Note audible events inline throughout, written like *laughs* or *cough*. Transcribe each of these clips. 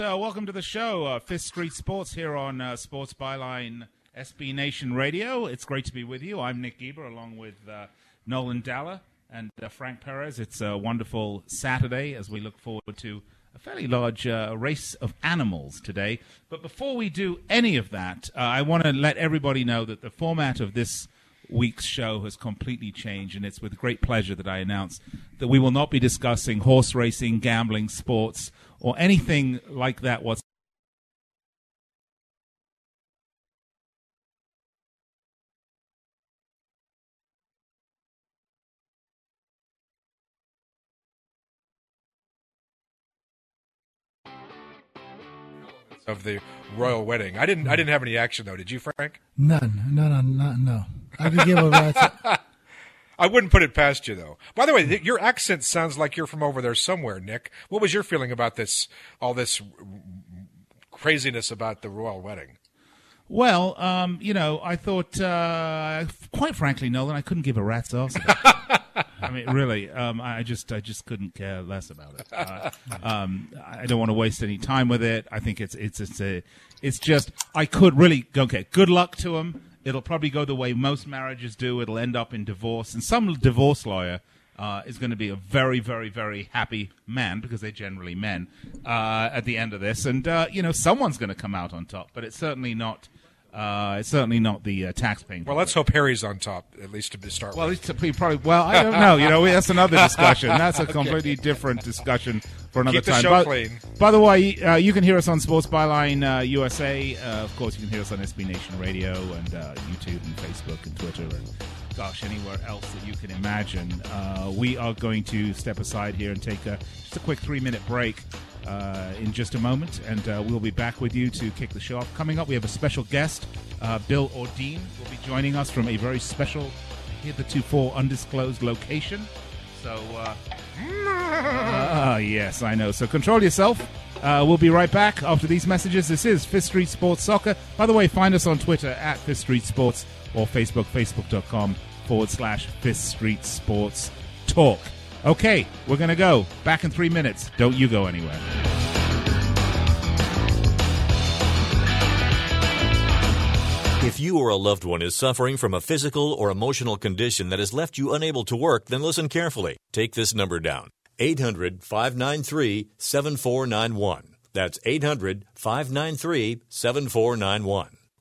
uh, welcome to the show, uh, Fifth Street Sports here on uh, Sports Byline SB Nation Radio. It's great to be with you. I'm Nick Geber along with uh, Nolan Dalla and uh, Frank Perez. It's a wonderful Saturday as we look forward to a fairly large uh, race of animals today. But before we do any of that, I want to let everybody know that the format of this week's show has completely changed, and it's with great pleasure that I announce that we will not be discussing horse racing, gambling, sports, or anything like that whatsoever. of the royal wedding. I didn't. I didn't have any action though. Did you, Frank? None. No, no, no, no. I could give a rat's. *laughs* I wouldn't put it past you though. By the way, th- your accent sounds like you're from over there somewhere, Nick. What was your feeling about this? All this craziness about the royal wedding. Well, um, you know, I thought, uh, quite frankly, Nolan, I couldn't give a rat's ass. About it. *laughs* I mean, really, um, I just, I just couldn't care less about it. Uh, um, I don't want to waste any time with it. I think it's, it's, it's a, it's just, I could really, okay, good luck to him. It'll probably go the way most marriages do. It'll end up in divorce, and some divorce lawyer uh, is going to be a very, very, very happy man because they're generally men uh, at the end of this, and uh, you know, someone's going to come out on top. But it's certainly not. Uh, it's certainly not the uh, taxpaying. Well, let's hope Harry's on top at least to start. Well, with. it's he probably. Well, I don't know. *laughs* You know, that's another discussion. That's a *laughs* completely different discussion for another Keep the time. show by, clean. by the way, uh, you can hear us on Sports Byline uh, USA. Uh, of course, you can hear us on SB Nation Radio and uh, YouTube and Facebook and Twitter and gosh, anywhere else that you can imagine. Uh, we are going to step aside here and take a, just a quick three-minute break. Uh, in just a moment, and uh, we'll be back with you to kick the show off. Coming up, we have a special guest. Uh, Bill Ordine will be joining us from a very special, hitherto undisclosed location. So, uh, *laughs* ah, yes, I know. So control yourself. Uh, we'll be right back after these messages. This is Fifth Street Sports Soccer. By the way, find us on Twitter at Fifth Street Sports or Facebook, facebook.com forward slash Fifth Street Sports Talk. Okay, we're going to go. Back in three minutes. Don't you go anywhere. If you or a loved one is suffering from a physical or emotional condition that has left you unable to work, then listen carefully. Take this number down 800 593 7491. That's 800 593 7491.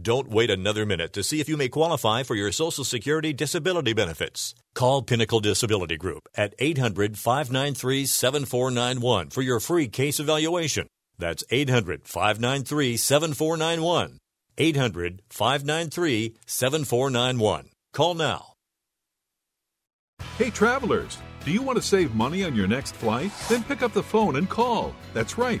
Don't wait another minute to see if you may qualify for your Social Security disability benefits. Call Pinnacle Disability Group at 800 593 7491 for your free case evaluation. That's 800 593 7491. 800 593 7491. Call now. Hey travelers, do you want to save money on your next flight? Then pick up the phone and call. That's right,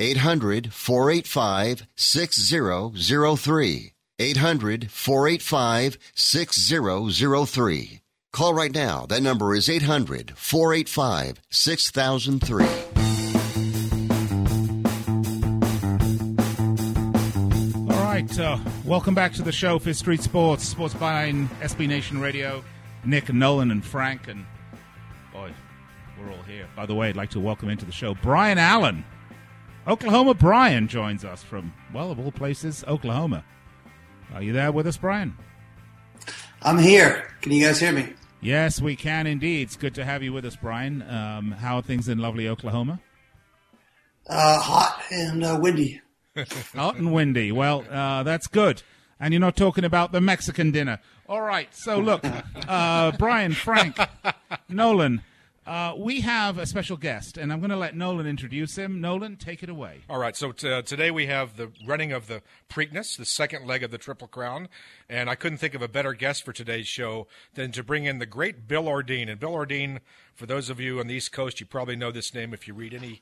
800 485 6003. 800 485 6003. Call right now. That number is 800 485 6003. All right, uh, welcome back to the show, Fifth Street Sports, Sports Byline, SB Nation Radio. Nick and Nolan and Frank, and boy, we're all here. By the way, I'd like to welcome into the show Brian Allen. Oklahoma Brian joins us from, well, of all places, Oklahoma. Are you there with us, Brian? I'm here. Can you guys hear me? Yes, we can indeed. It's good to have you with us, Brian. Um, how are things in lovely Oklahoma? Uh, hot and uh, windy. *laughs* Hot and windy. Well, uh, that's good. And you're not talking about the Mexican dinner. All right. So, look, uh, Brian, Frank, *laughs* Nolan, uh, we have a special guest, and I'm going to let Nolan introduce him. Nolan, take it away. All right, so t- uh, today we have the running of the Preakness, the second leg of the Triple Crown, and I couldn't think of a better guest for today's show than to bring in the great Bill Ordine. And Bill Ordine, for those of you on the East Coast, you probably know this name if you read any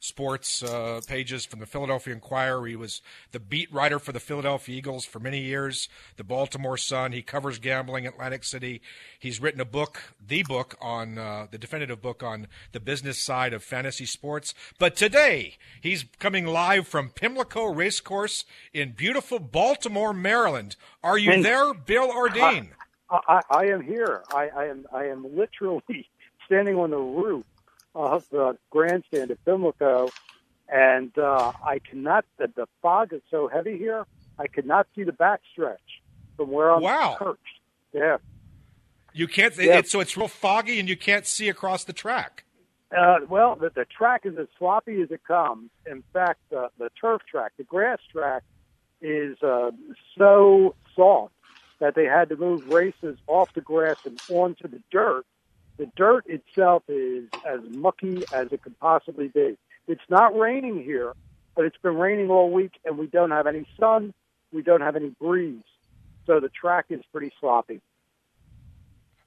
sports uh, pages from the Philadelphia Inquirer. He was the beat writer for the Philadelphia Eagles for many years, the Baltimore Sun. He covers gambling, Atlantic City. He's written a book, the book on uh, the definitive book on the business side of fantasy sports. But today, he's coming live from Pimlico Racecourse in beautiful Baltimore, Maryland. Are you And- there, Bill Ordine? I, I, I am here. I, I am. I am literally *laughs* standing on the roof of the grandstand at Pimlico, and uh, I cannot. The, the fog is so heavy here. I could not see the backstretch from where I'm Wow. perched. Yeah. You can't. Yeah. It's, so it's real foggy, and you can't see across the track. Uh, well, the, the track is as sloppy as it comes. In fact, uh, the turf track, the grass track, is uh, so soft that they had to move races off the grass and onto the dirt. The dirt itself is as mucky as it could possibly be. It's not raining here, but it's been raining all week, and we don't have any sun. We don't have any breeze, so the track is pretty sloppy.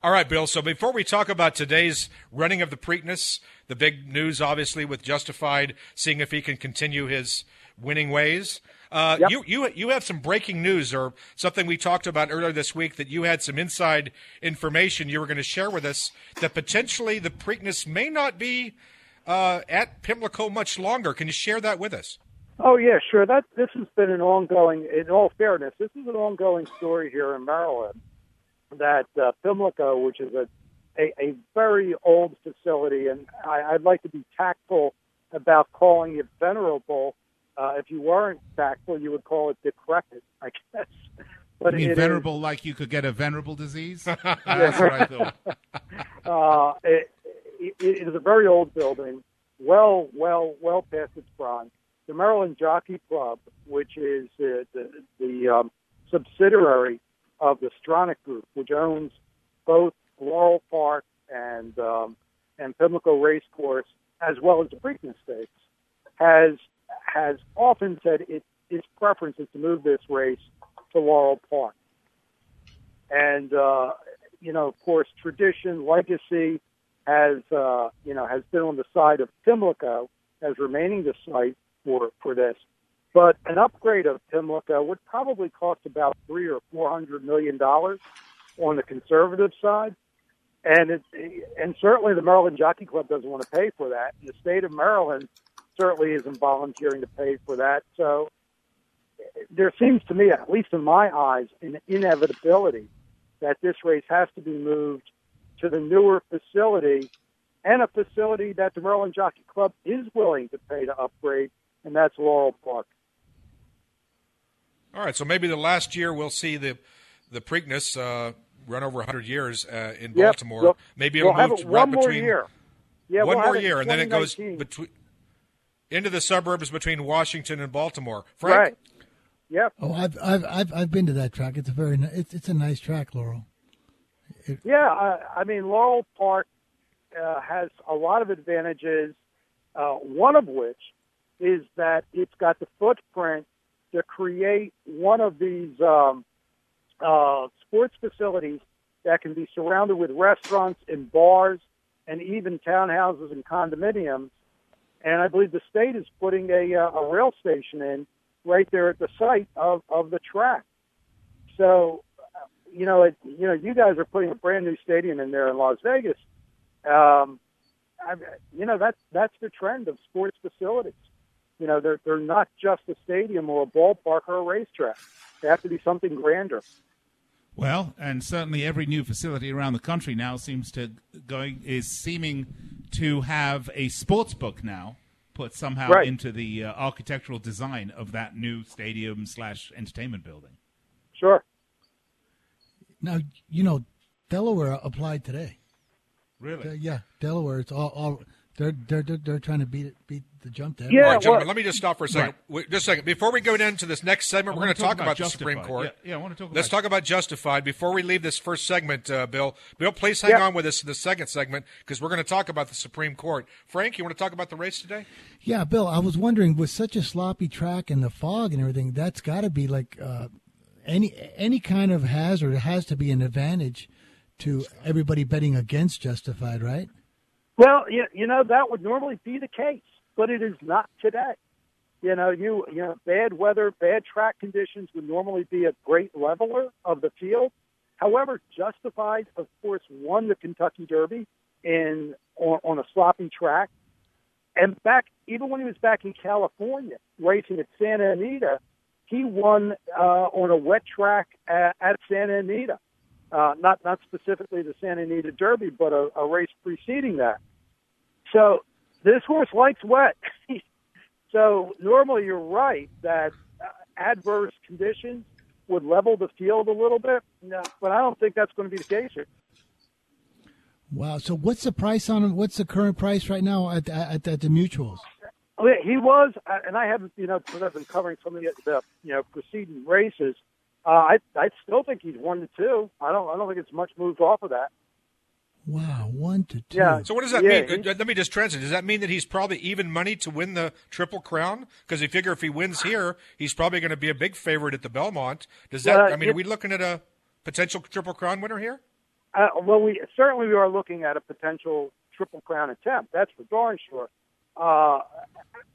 All right, Bill. So before we talk about today's running of the Preakness, the big news, obviously, with Justify seeing if he can continue his winning ways. Uh, Yep. You you you have some breaking news or something we talked about earlier this week that you had some inside information you were going to share with us that potentially the Preakness may not be uh, at Pimlico much longer. Can you share that with us? Oh yeah, sure. That this has been an ongoing. In all fairness, this is an ongoing story here in Maryland. That uh, Pimlico, which is a, a a very old facility, and I, I'd like to be tactful about calling it venerable. Uh, if you weren't tactful, you would call it decrepit, I guess. But I mean, it is- venerable, like you could get a venerable disease? *laughs* That's what I thought. *laughs* uh, it, it, it is a very old building, well, well, well past its prime. The Maryland Jockey Club, which is uh, the, the um, subsidiary of the Stronach Group, which owns both Laurel Park and um, and Pimlico Racecourse, as well as the Preakness Stakes, has has often said it, its preference is to move this race to Laurel Park. And uh, you know, of course, tradition, legacy has uh, you know has been on the side of Pimlico as remaining the site for for this. But an upgrade of Pimlico would probably cost about three or four hundred million dollars on the conservative side, and it, and certainly the Maryland Jockey Club doesn't want to pay for that. And the state of Maryland certainly isn't volunteering to pay for that. So there seems to me, at least in my eyes, an inevitability that this race has to be moved to the newer facility and a facility that the Maryland Jockey Club is willing to pay to upgrade, and that's Laurel Park. All right, so maybe the last year we'll see the the Preakness uh, run over 100 years uh, in Yep, Baltimore. we'll- maybe we'll it'll have move it right one more between year. Yeah, one we'll more year, and then it goes between into the suburbs between Washington and Baltimore. Frank, Right. Yep. Oh, I've I've I've I've been to that track. It's a very it's it's a nice track, Laurel. Yeah, I, I mean Laurel Park uh, has a lot of advantages. Uh, one of which is that it's got the footprint to create one of these um, uh, sports facilities that can be surrounded with restaurants and bars and even townhouses and condominiums. And I believe the state is putting a, uh, a rail station in right there at the site of, of the track. So, uh, you know, it, you know, you guys are putting a brand new stadium in there in Las Vegas. Um, I, you know, that's that's the trend of sports facilities. You know, they're they're not just a stadium or a ballpark or a racetrack. They have to be something grander. Well, and certainly every new facility around the country now seems to going is seeming to have a sports book now put somehow Right. into the uh, architectural design of that new stadium slash entertainment building. Sure. Now you know Delaware applied today. Really? Uh, yeah, Delaware. It's all, all they're, they're they're they're trying to beat it, beat the jump there. Yeah, All right, gentlemen, well- let me just stop for a second. Wait, just a second. Before we go into this next segment, I we're going wanna talk talk about, about the Supreme Court. Yeah, yeah, I wanna talk Let's talk about Justify. Before we leave this first segment, uh, Bill, Bill, please hang Yeah. on with us in the second segment because we're going to talk about the Supreme Court. Frank, you want to talk about the race today? Yeah, Bill. I was wondering, with such a sloppy track and the fog and everything, that's got to be like uh, any any kind of hazard. It has to be an advantage to everybody betting against Justify, right? Well, you, you know that would normally be the case, but it is not today. You know, you you know, bad weather, bad track conditions would normally be a great leveler of the field. However, Justify, of course, won the Kentucky Derby in on, on a sloppy track, and back even when he was back in California racing at Santa Anita, he won uh, on a wet track at, at Santa Anita. Uh, not not specifically the Santa Anita Derby, but a, a race preceding that. So this horse likes wet. *laughs* so normally you're right that adverse conditions would level the field a little bit, no, but I don't think that's going to be the case here. Wow. So what's the price on him? What's the current price right now at at, at the mutuels? Oh, yeah, He was, uh, and I haven't, you know, because I've been covering some of the, the you know, preceding races. Uh, I, I still think he's one to two. I don't, I don't think it's much moved off of that. Wow, one to two. Yeah. So what does that Yeah, mean? Uh, Let me just translate. Does that mean that he's probably even money to win the Triple Crown? Because you figure if he wins here, he's probably going to be a big favorite at the Belmont. Does that? Uh, I mean, yeah. are we looking at a potential Triple Crown winner here? Uh, well, we certainly we are looking at a potential triple crown attempt. That's for darn sure. Uh,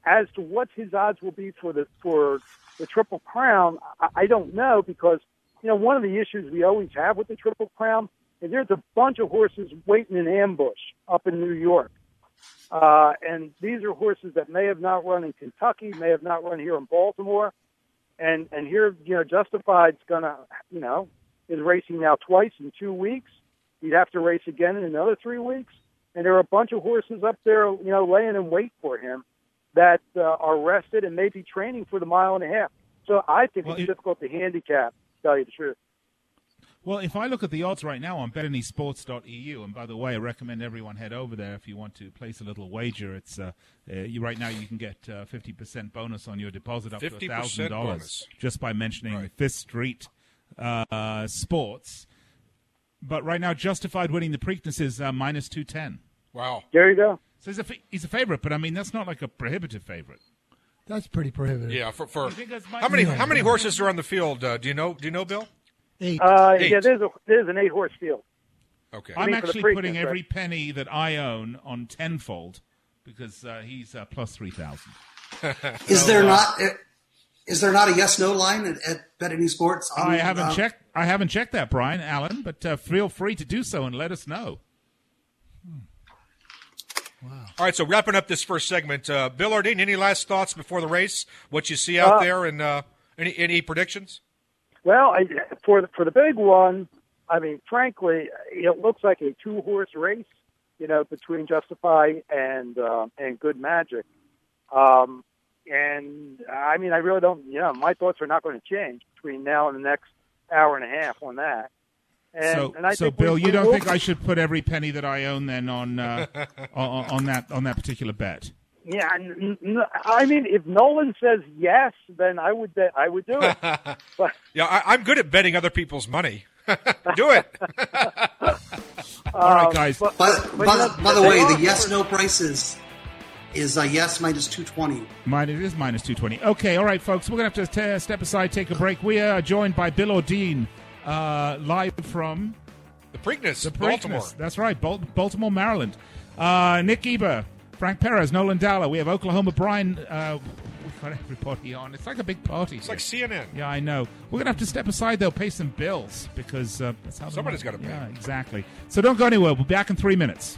as to what his odds will be for the for the triple crown, I, I don't know because you know one of the issues we always have with the triple crown is there's a bunch of horses waiting in ambush up in New York, uh, and these are horses that may have not run in Kentucky, may have not run here in Baltimore, and and here you know Justify's gonna you know is racing now twice in two weeks. He'd have to race again in another three weeks. And there are a bunch of horses up there, you know, laying in wait for him that uh, are rested and may be training for the mile and a half. So I think Well, it's it- difficult to handicap, to tell you the truth. Well, if I look at the odds right now on betanysports.eu, and by the way, I recommend everyone head over there if you want to place a little wager. It's uh, uh, you, right now you can get uh, fifty percent bonus on your deposit up to thousand dollars just by mentioning Right. Fifth Street uh, Sports. But right now, Justify winning the Preakness is uh, minus two ten. Wow. There you go. So he's a fa- he's a favorite, but I mean that's not like a prohibitive favorite. That's pretty prohibitive. Yeah. For, for You think that's my- how many Yeah. how many horses are on the field? Uh, do you know? Do you know, Bill? Eight. Uh, Eight. yeah, there's a there's an eight horse field. Okay. I'm mean, for the actually Preakness, putting right? every penny that I own on tenfold because uh, he's uh, plus three thousand. *laughs* Is there not is there not a yes no line at, at BetAnySports? on, I haven't uh, checked. I haven't checked that, Brian Allen, but uh, feel free to do so and let us know. All right. So wrapping up this first segment, uh, Bill Ordine. Any last thoughts before the race? What you see out Uh, there, and uh, any any predictions? Well, I, for the, for the big one, I mean, frankly, it looks like a two horse race. You know, between Justify and uh, and Good Magic. Um, and I mean, I really don't. You know, my thoughts are not going to change between now and the next hour and a half on that. And, so, and I so think Bill, we you don't will- think I should put every penny that I own then on uh, *laughs* on, on that on that particular bet? Yeah, n- n- I mean, if Nolan says yes, then I would. I would do it. *laughs* but Yeah, I, I'm good at betting other people's money. *laughs* Do it. All right, guys. but- By, but by, you know, by the way, the yes no price is is uh, yes minus two twenty. Mine it is minus 220. Okay, all right, folks. We're going to have to t- step aside, take a break. We are joined by Bill Ordine, uh, live from The Preakness, the Baltimore. That's right, Bal- Baltimore, Maryland. Uh, Nick Eber, Frank Perez, Nolan Dalla. We have Oklahoma Brian. Uh, we've got everybody on. It's like a big party. It's like CNN. Yeah, I know. We're going to have to step aside, though, pay some bills because uh, that's how Somebody's money- gotta pay. Yeah, exactly. So don't go anywhere. We'll be back in three minutes.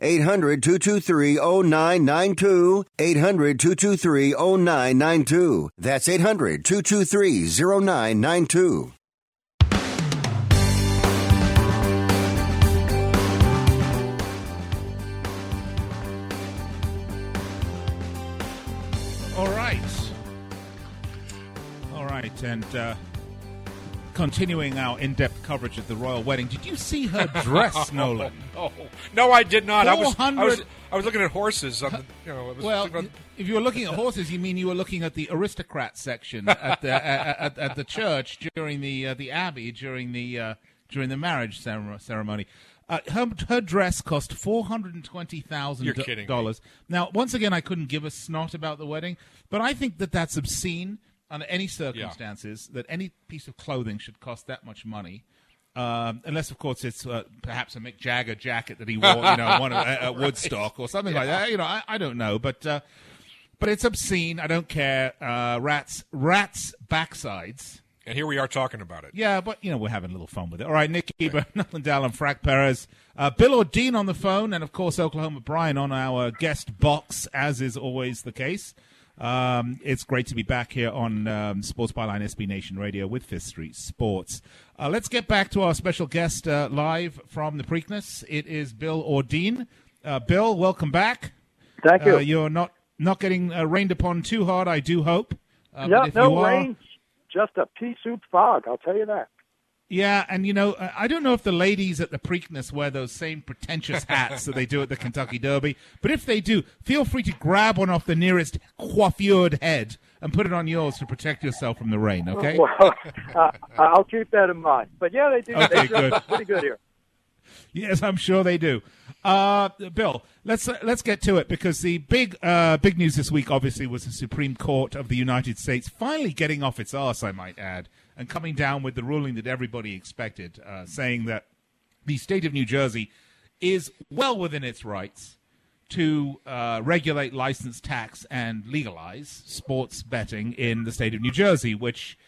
800-223-0992. 800-223-0992. 800-223-0992. That's 800-223-0992. All right. All right, and uh, continuing our in-depth coverage of the royal wedding. Did you see her *laughs* dress, Nolan? No, no, I did not. I was, I 400 was, I was looking at horses. On the, you know, it was, Well, if you were looking at horses, you mean you were looking at the aristocrat section at the at, at, at the church during the uh, the abbey during the uh, during the marriage ceremony. Uh, her, her dress cost four hundred and twenty thousand You're kidding me. dollars. Now, once again, I couldn't give a snot about the wedding, but I think that that's obscene under any circumstances. That any piece of clothing should cost that much money. Um, unless, of course, it's uh, perhaps a Mick Jagger jacket that he wore, you know, one *laughs* at, at Woodstock or something like that. You know, I, I don't know, but uh, but it's obscene. I don't care. Uh, rats, rats, backsides And here we are talking about it. Yeah, but you know we're having a little fun with it. All right, Nick Eber, Nolan Dalla, Frank Perez, uh, Bill Ordine on the phone, and of course Oklahoma Brian on our guest box, as is always the case. Um, it's great to be back here on um, Sports Byline SB Nation Radio with Fifth Street Sports. Uh, let's get back to our special guest uh, live from the Preakness. It is Bill Ordine. Uh, Bill, welcome back. Thank you. Uh, you're not not getting uh, rained upon too hard, I do hope. Uh, no, no rain, just a pea soup fog. I'll tell you that. Yeah, and you know, uh, I don't know if the ladies at the Preakness wear those same pretentious hats that they do at the Kentucky Derby, but if they do, feel free to grab one off the nearest coiffured head and put it on yours to protect yourself from the rain. Okay? Well, *laughs* uh, I'll keep that in mind. But yeah, they do. Okay, they good. pretty good here. Yes, I'm sure they do. Uh, Bill, let's uh, let's get to it because the big uh, big news this week, obviously, was the Supreme Court of the United States finally getting off its arse, I might add, and coming down with the ruling that everybody expected, uh, saying that the state of New Jersey is well within its rights to uh, regulate license tax and legalize sports betting in the state of New Jersey, which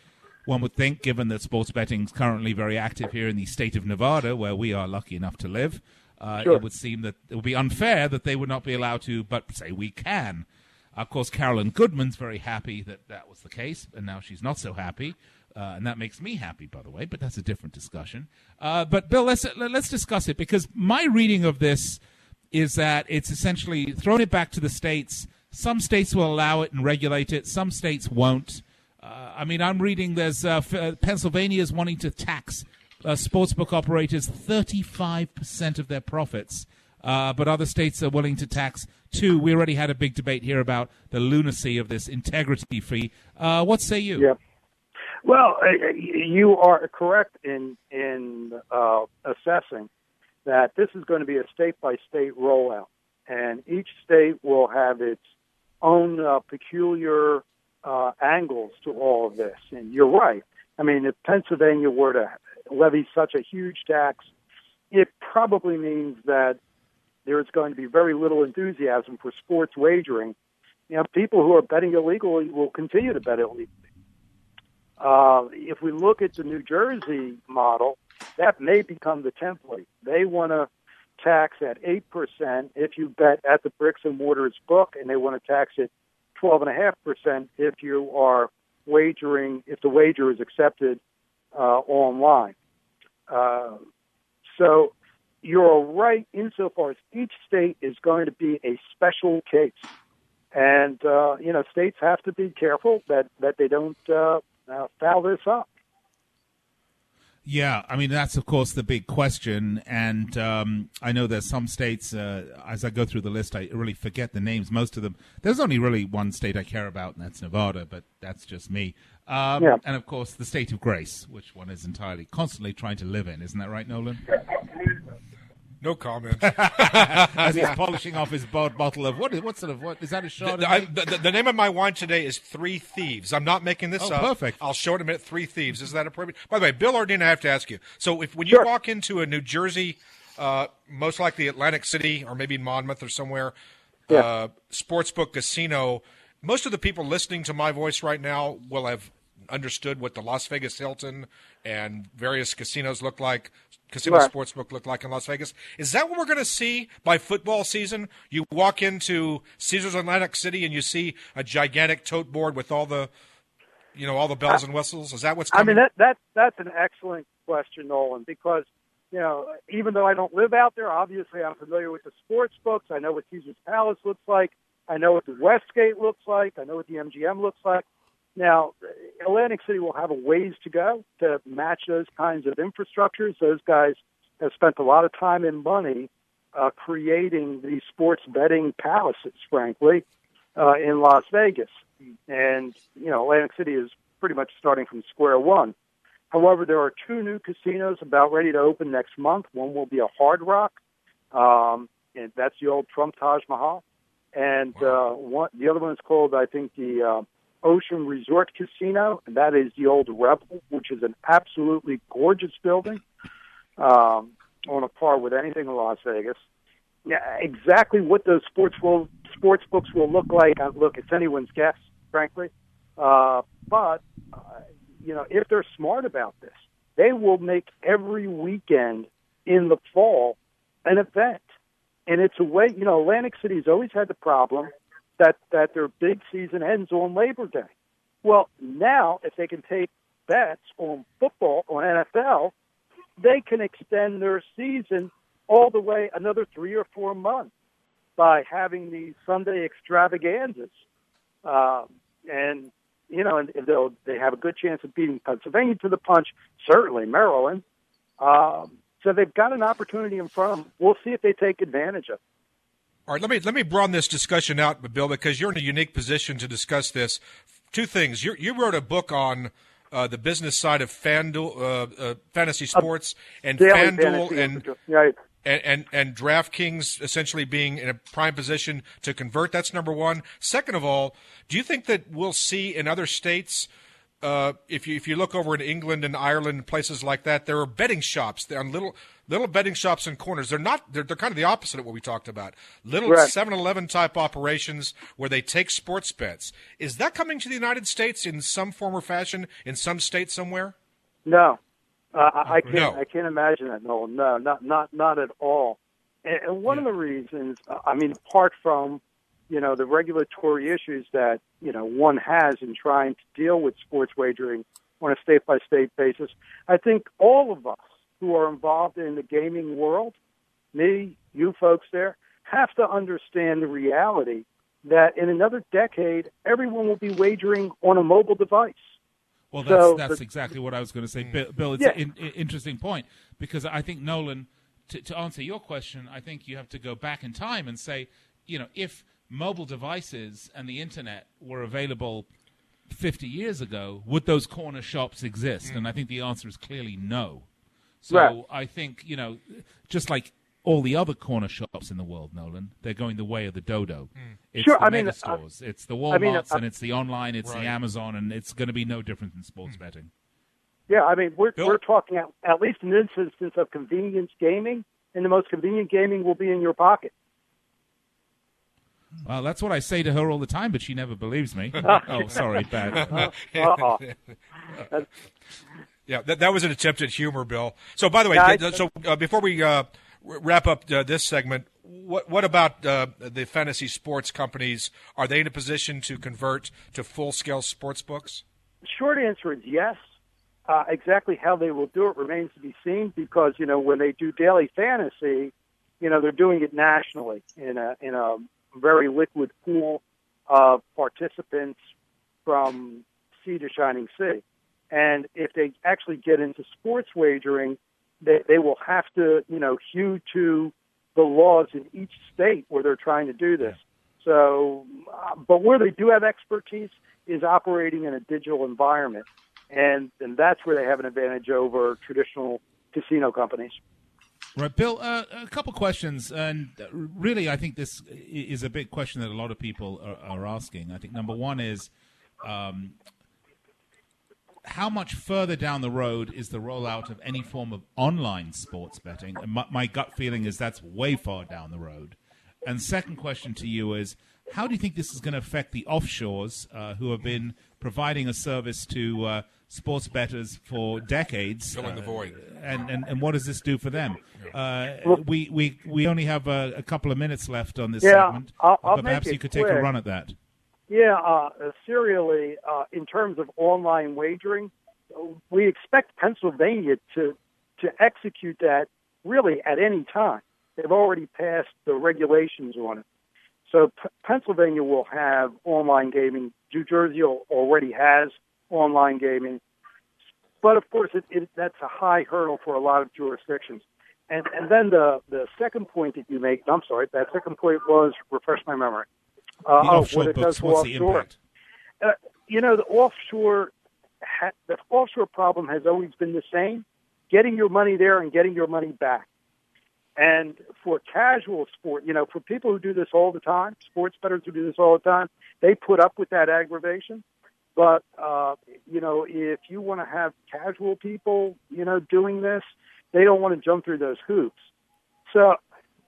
one would think, given that sports betting is currently very active here in the state of Nevada, where we are lucky enough to live, uh, Sure. it would seem that it would be unfair that they would not be allowed to, but say we can. Of course, Carolyn Goodman's very happy that that was the case, and now she's not so happy. Uh, and that makes me happy, by the way, but that's a different discussion. Uh, but Bill, let's let's discuss it because my reading of this is that it's essentially thrown it back to the states. Some states will allow it and regulate it. Some states won't. Uh, I mean, I'm reading there's uh, uh, Pennsylvania is wanting to tax uh, sportsbook operators 35% of their profits, uh, but other states are willing to tax two. We already had a big debate here about the lunacy of this integrity fee. Uh, what say you? Yeah. Well, uh, you are correct in in uh, assessing that this is going to be a state by state rollout, and each state will have its own uh, peculiar uh, angles to all of this. And you're right. I mean, if Pennsylvania were to levy such a huge tax, it probably means that there's going to be very little enthusiasm for sports wagering. You know, people who are betting illegally will continue to bet illegally. Uh, if we look at the New Jersey model, that may become the template. They want to tax at 8% if you bet at the bricks and mortars book, and they want to tax it 12.5% if you are wagering, if the wager is accepted uh, online. Uh, so you're right insofar as each state is going to be a special case. And, uh, you know, states have to be careful that, that they don't uh, uh, foul this up. Yeah, I mean that's of course the big question, and um, I know there's some states. Uh, as I go through the list, I really forget the names. Most of them. There's only really one state I care about, and that's Nevada. But that's just me. Um, Yeah. And of course, the state of grace, which one is entirely constantly trying to live in. Isn't that right, Nolan? *laughs* No comment. *laughs* As he's polishing off his bo- bottle of what? Is, what sort of what is that? A The, I- the- the- the name of my wine today is Three Thieves. I'm not making this Oh, up. perfect. I'll show it in a minute. Three Thieves. Is that appropriate? By the way, Bill Ordine, I have to ask you. So, if when you Sure. walk into a New Jersey, uh, most likely Atlantic City or maybe Monmouth or somewhere, Yeah. uh, sportsbook casino, most of the people listening to my voice right now will have understood what the Las Vegas Hilton and various casinos look like. Casino Right. sportsbook look like in Las Vegas. Is that what we're going to see by football season? You walk into Caesars Atlantic City and you see a gigantic tote board with all the, you know, all the bells and whistles. Is that what's I mean, that, that that's an excellent question, Nolan, because you know, even though I don't live out there, obviously I'm familiar with the sports books. I know what Caesar's Palace looks like. I know what the Westgate looks like. I know what the MGM looks like. Now, Atlantic City will have a ways to go to match those kinds of infrastructures. Those guys have spent a lot of time and money uh, creating these sports betting palaces, frankly, uh, in Las Vegas. And, you know, Atlantic City is pretty much starting from square one. However, there are two new casinos about ready to open next month. One will be a Hard Rock, um, and that's the old Trump Taj Mahal, and uh, one, the other one is called, I think, the uh, Ocean Resort Casino, and that is the old Revel, which is an absolutely gorgeous building, um, on a par with anything in Las Vegas. Yeah, exactly what those sports will sports books will look like. uh, Look, it's anyone's guess, frankly. Uh, but uh, you know, if they're smart about this, they will make every weekend in the fall an event. And it's a way, you know, Atlantic City's always had the problem that, that their big season ends on Labor Day. Well, now if they can take bets on football, on NFL, they can extend their season all the way another three or four months by having these Sunday extravaganzas. Um, and, you know, and they'll, they have a good chance of beating Pennsylvania to the punch, certainly Maryland. Um, so they've got an opportunity in front of them. We'll see if they take advantage of it. All right, let me let me broaden this discussion out, Bill, because you're in a unique position to discuss this. Two things: you you wrote a book on uh, the business side of FanDuel, uh, uh, fantasy sports, and FanDuel, and, right. and and and DraftKings essentially being in a prime position to convert. That's number one. Second of all, do you think that we'll see in other states? Uh, if you if you look over in England and Ireland and places like that, there are betting shops. They're on little little betting shops and corners. They're not. They're, they're kind of the opposite of what we talked about. Little Right. 7-Eleven type operations where they take sports bets. Is that coming to the United States in some form or fashion in some state somewhere? No, uh, I, can't. No. I can't imagine that. No, no, not not not at all. And, and one of the reasons, uh, I mean, apart from you know the regulatory issues that you know one has in trying to deal with sports wagering on a state by state basis, I think all of us who are involved in the gaming world, me, you folks there, have to understand the reality that in another decade, everyone will be wagering on a mobile device. Well, that's So that's the- exactly what I was going to say, mm. Bill. Bill it's Yeah. an in, interesting point because I think Nolan, to, to answer your question, I think you have to go back in time and say, you know, if mobile devices and the internet were available 50 years ago, would those corner shops exist? And I think the answer is clearly no. So Right. I think you know, just like all the other corner shops in the world, Nolan, they're going the way of the dodo. It's Sure, the I mean, mega uh, stores, it's the I Walmarts, mean, uh, and it's the online, it's Right. the Amazon, and it's going to be no different than sports betting. Yeah, I mean, we're Bill? we're talking at, at least in this instance of convenience gaming, and the most convenient gaming will be in your pocket. Well, that's what I say to her all the time, but she never believes me. *laughs* oh, sorry, bad. *laughs* Uh-uh. Yeah, that, that was an attempt at humor, Bill. So, by the way, Yeah, I- so uh, before we uh, wrap up uh, this segment, what what about uh, the fantasy sports companies? Are they in a position to convert to full scale sports books? Short answer is yes. Uh, exactly how they will do it remains to be seen because you know when they do daily fantasy, you know they're doing it nationally in a in a very liquid pool of participants from sea to shining sea. And if they actually get into sports wagering, they, they will have to, you know, hew to the laws in each state where they're trying to do this. So, uh, but where they do have expertise is operating in a digital environment, and and that's where they have an advantage over traditional casino companies. Right, Bill. Uh, a couple questions, and really, I think this is a big question that a lot of people are, are asking. I think number one is, um, how much further down the road is the rollout of any form of online sports betting? My, my gut feeling is that's way far down the road. And second question to you is, how do you think this is going to affect the offshores uh, who have been providing a service to uh, sports bettors for decades? Filling the uh, void. and, and, and what does this do for them? Uh, we, we, we only have a, a couple of minutes left on this Yeah, segment, I'll- I'll but perhaps you could take a run at that. Yeah, uh, uh, serially, uh, in terms of online wagering, we expect Pennsylvania to to execute that really at any time. They've already passed the regulations on it. So P- Pennsylvania will have online gaming. New Jersey already has online gaming. But of course, it, it, that's a high hurdle for a lot of jurisdictions. And, and then the, the second point that you make, I'm sorry, that second point was, refresh my memory. Uh, oh, what it does for what's the offshore. impact? Uh, you know, the offshore, ha- the offshore problem has always been the same: getting your money there and getting your money back. And for casual sport, you know, for people who do this all the time, sports bettors who do this all the time, they put up with that aggravation. But uh, you know, if you want to have casual people, you know, doing this, they don't want to jump through those hoops. So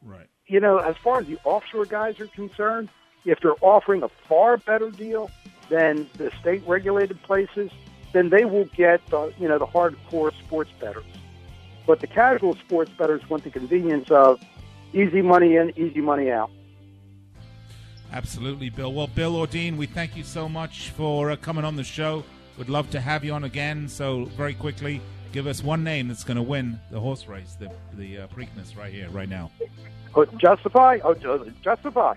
Right. you know, as far as the offshore guys are concerned, if they're offering a far better deal than the state regulated places, then they will get the you know the hardcore sports bettors. But the casual sports bettors want the convenience of easy money in, easy money out. Absolutely, Bill. Well, Bill Ordine, we thank you so much for uh, coming on the show. We'd love to have you on again. So, very quickly, give us one name that's going to win the horse race, the the uh, Preakness, right here, right now. Oh, Justify? Oh, Justify.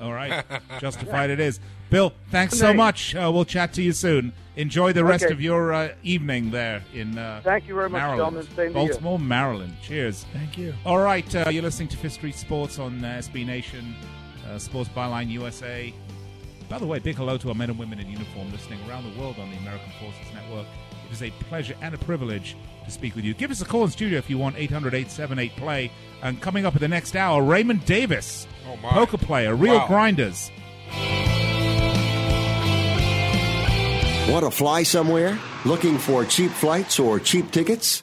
All right, *laughs* justified it is. Bill, thanks so much. Uh, we'll chat to you soon. Enjoy the rest Okay. of your uh, evening there in uh, Thank you very much, Maryland. gentlemen. You. Baltimore, Maryland. Cheers. Thank you. All right, uh, you're listening to Fifth Street Sports on uh, SB Nation, uh, Sports Byline USA. By the way, big hello to our men and women in uniform listening around the world on the American Forces Network. It is a pleasure and a privilege to speak with you. Give us a call in studio if you want 800 878 play. And coming up in the next hour, Raymond Davis, Oh, my. poker player, Real Wow. Grinders. Want to fly somewhere? Looking for cheap flights or cheap tickets?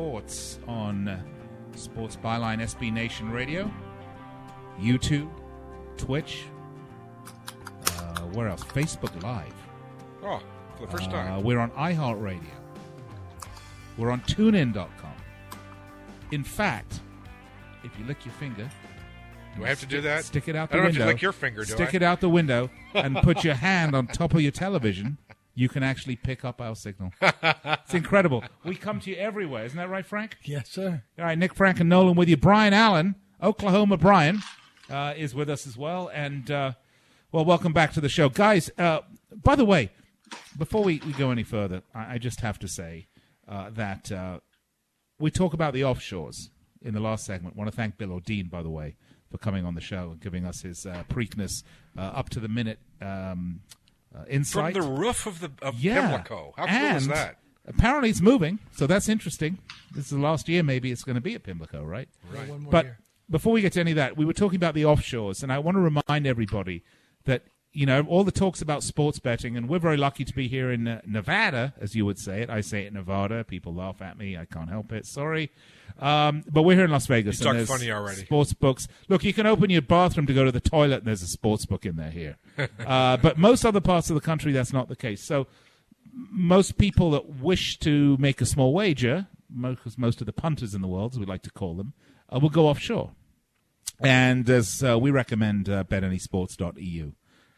Sports on Sports Byline SB Nation Radio, YouTube, Twitch, uh, where else? Facebook Live. Oh, for the first Uh, time. we're on iHeartRadio. We're on TuneIn.com. In fact, if you lick your finger, Do I have to do that? Stick it out the window. I don't have to lick your finger, do Stick I? it out the window and put *laughs* your hand on top of your television. You can actually pick up our signal. *laughs* it's incredible. We come to you everywhere. Isn't that right, Frank? Yes, sir. All right, Nick, Frank, and Nolan with you. Brian Allen, Oklahoma Brian, uh, is with us as well. And, uh, well, welcome back to the show. Guys, uh, by the way, before we, we go any further, I, I just have to say uh, that uh, we talk about the offshores in the last segment. want to thank Bill Ordine, by the way, for coming on the show and giving us his uh, Preakness uh, up to the minute um, uh, insight. From the roof of the of yeah. Pimlico. How cool is that? Apparently, it's moving, so that's interesting. This is the last year, maybe it's going to be at Pimlico, right? Right. One more But year. before we get to any of that, we were talking about the offshores, and I want to remind everybody that you know all the talks about sports betting, and we're very lucky to be here in uh, Nevada, as you would say it. I say it Nevada. People laugh at me. I can't help it. Sorry, um, but we're here in Las Vegas. You and talk funny already. Sports books. Look, you can open your bathroom to go to the toilet, and there's a sports book in there here. *laughs* uh, but most other parts of the country, that's not the case. So most people that wish to make a small wager, because most of the punters in the world, as we like to call them, uh, will go offshore. And as uh, we recommend, uh, betanysports.eu.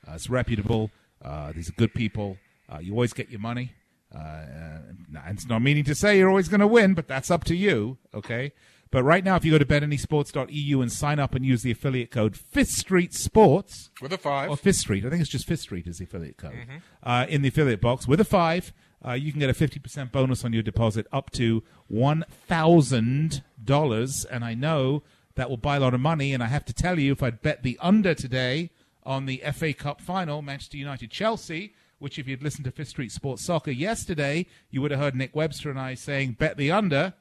Uh, it's reputable. Uh, these are good people. Uh, you always get your money. And it's not meaning to say you're always going to win, but that's up to you. Okay. But right now, if you go to betanysports.eu and sign up and use the affiliate code Fifth Street Sports, With a five. or Fifth Street. I think it's just Fifth Street is the affiliate code. Uh, in the affiliate box with a five, uh, you can get a fifty percent bonus on your deposit up to one thousand dollars. And I know that will buy a lot of money. And I have to tell you, if I'd bet the under today on the FA Cup final, Manchester United Chelsea, which, if you'd listened to Fifth Street Sports Soccer yesterday, you would have heard Nick Webster and I saying, bet the under.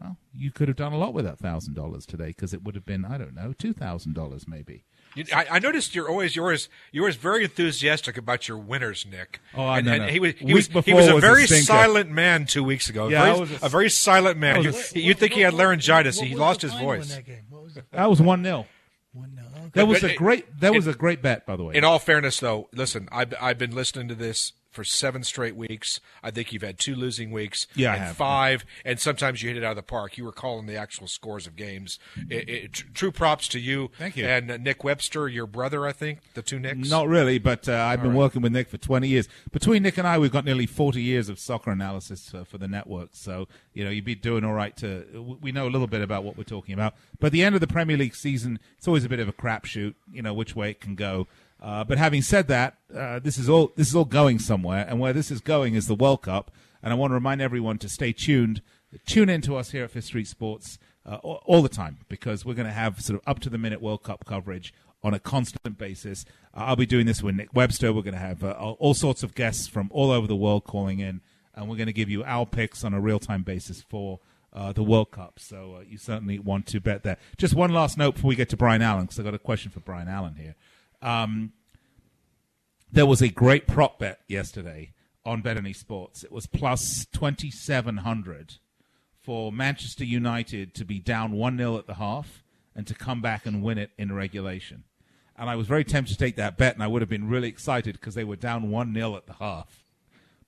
Well, you could have done a lot with that $1,000 today because it would have been, I don't know, $2,000 maybe. You, I, I, noticed you're always you're always, you're always very enthusiastic about your winners, Nick. Oh, I know. no, he was he was, he was, a was very a silent man two weeks ago. Yeah, very, was a, a, very silent man. You, would think what, he had laryngitis. he lost his voice. That, that was one 0 One 0 that was a great. That was a great bet, by the way. In all fairness, though, listen, I've, I've been listening to this for seven straight weeks. I think you've had two losing weeks. Yeah, and five, and sometimes you hit it out of the park. You were calling the actual scores of games. It, it, tr- true props to you. Thank you. And uh, Nick Webster, your brother, I think, the two Nicks. Not really, but uh, I've been right. working with Nick for 20 years. Between Nick and I, we've got nearly 40 years of soccer analysis uh, for the network. So, you know, you'd be doing all right to. We know a little bit about what we're talking about. But the end of the Premier League season, it's always a bit of a crapshoot, you know, which way it can go. Uh, but having said that, uh, this is all this is all going somewhere, and where this is going is the World Cup. And I want to remind everyone to stay tuned. Tune in to us here at Fifth Street Sports uh, all, all the time because we're going to have sort of up to the minute World Cup coverage on a constant basis. Uh, I'll be doing this with Nick Webster. We're going to have uh, all sorts of guests from all over the world calling in, and we're going to give you our picks on a real time basis for uh, the World Cup. So uh, you certainly want to bet there. Just one last note before we get to Brian Allen, because I've got a question for Brian Allen here. Um, there was a great prop bet yesterday on BetAnySports. It was plus 2,700 for Manchester United to be down 1 0 at the half and to come back and win it in regulation. And I was very tempted to take that bet, and I would have been really excited because they were down 1 0 at the half.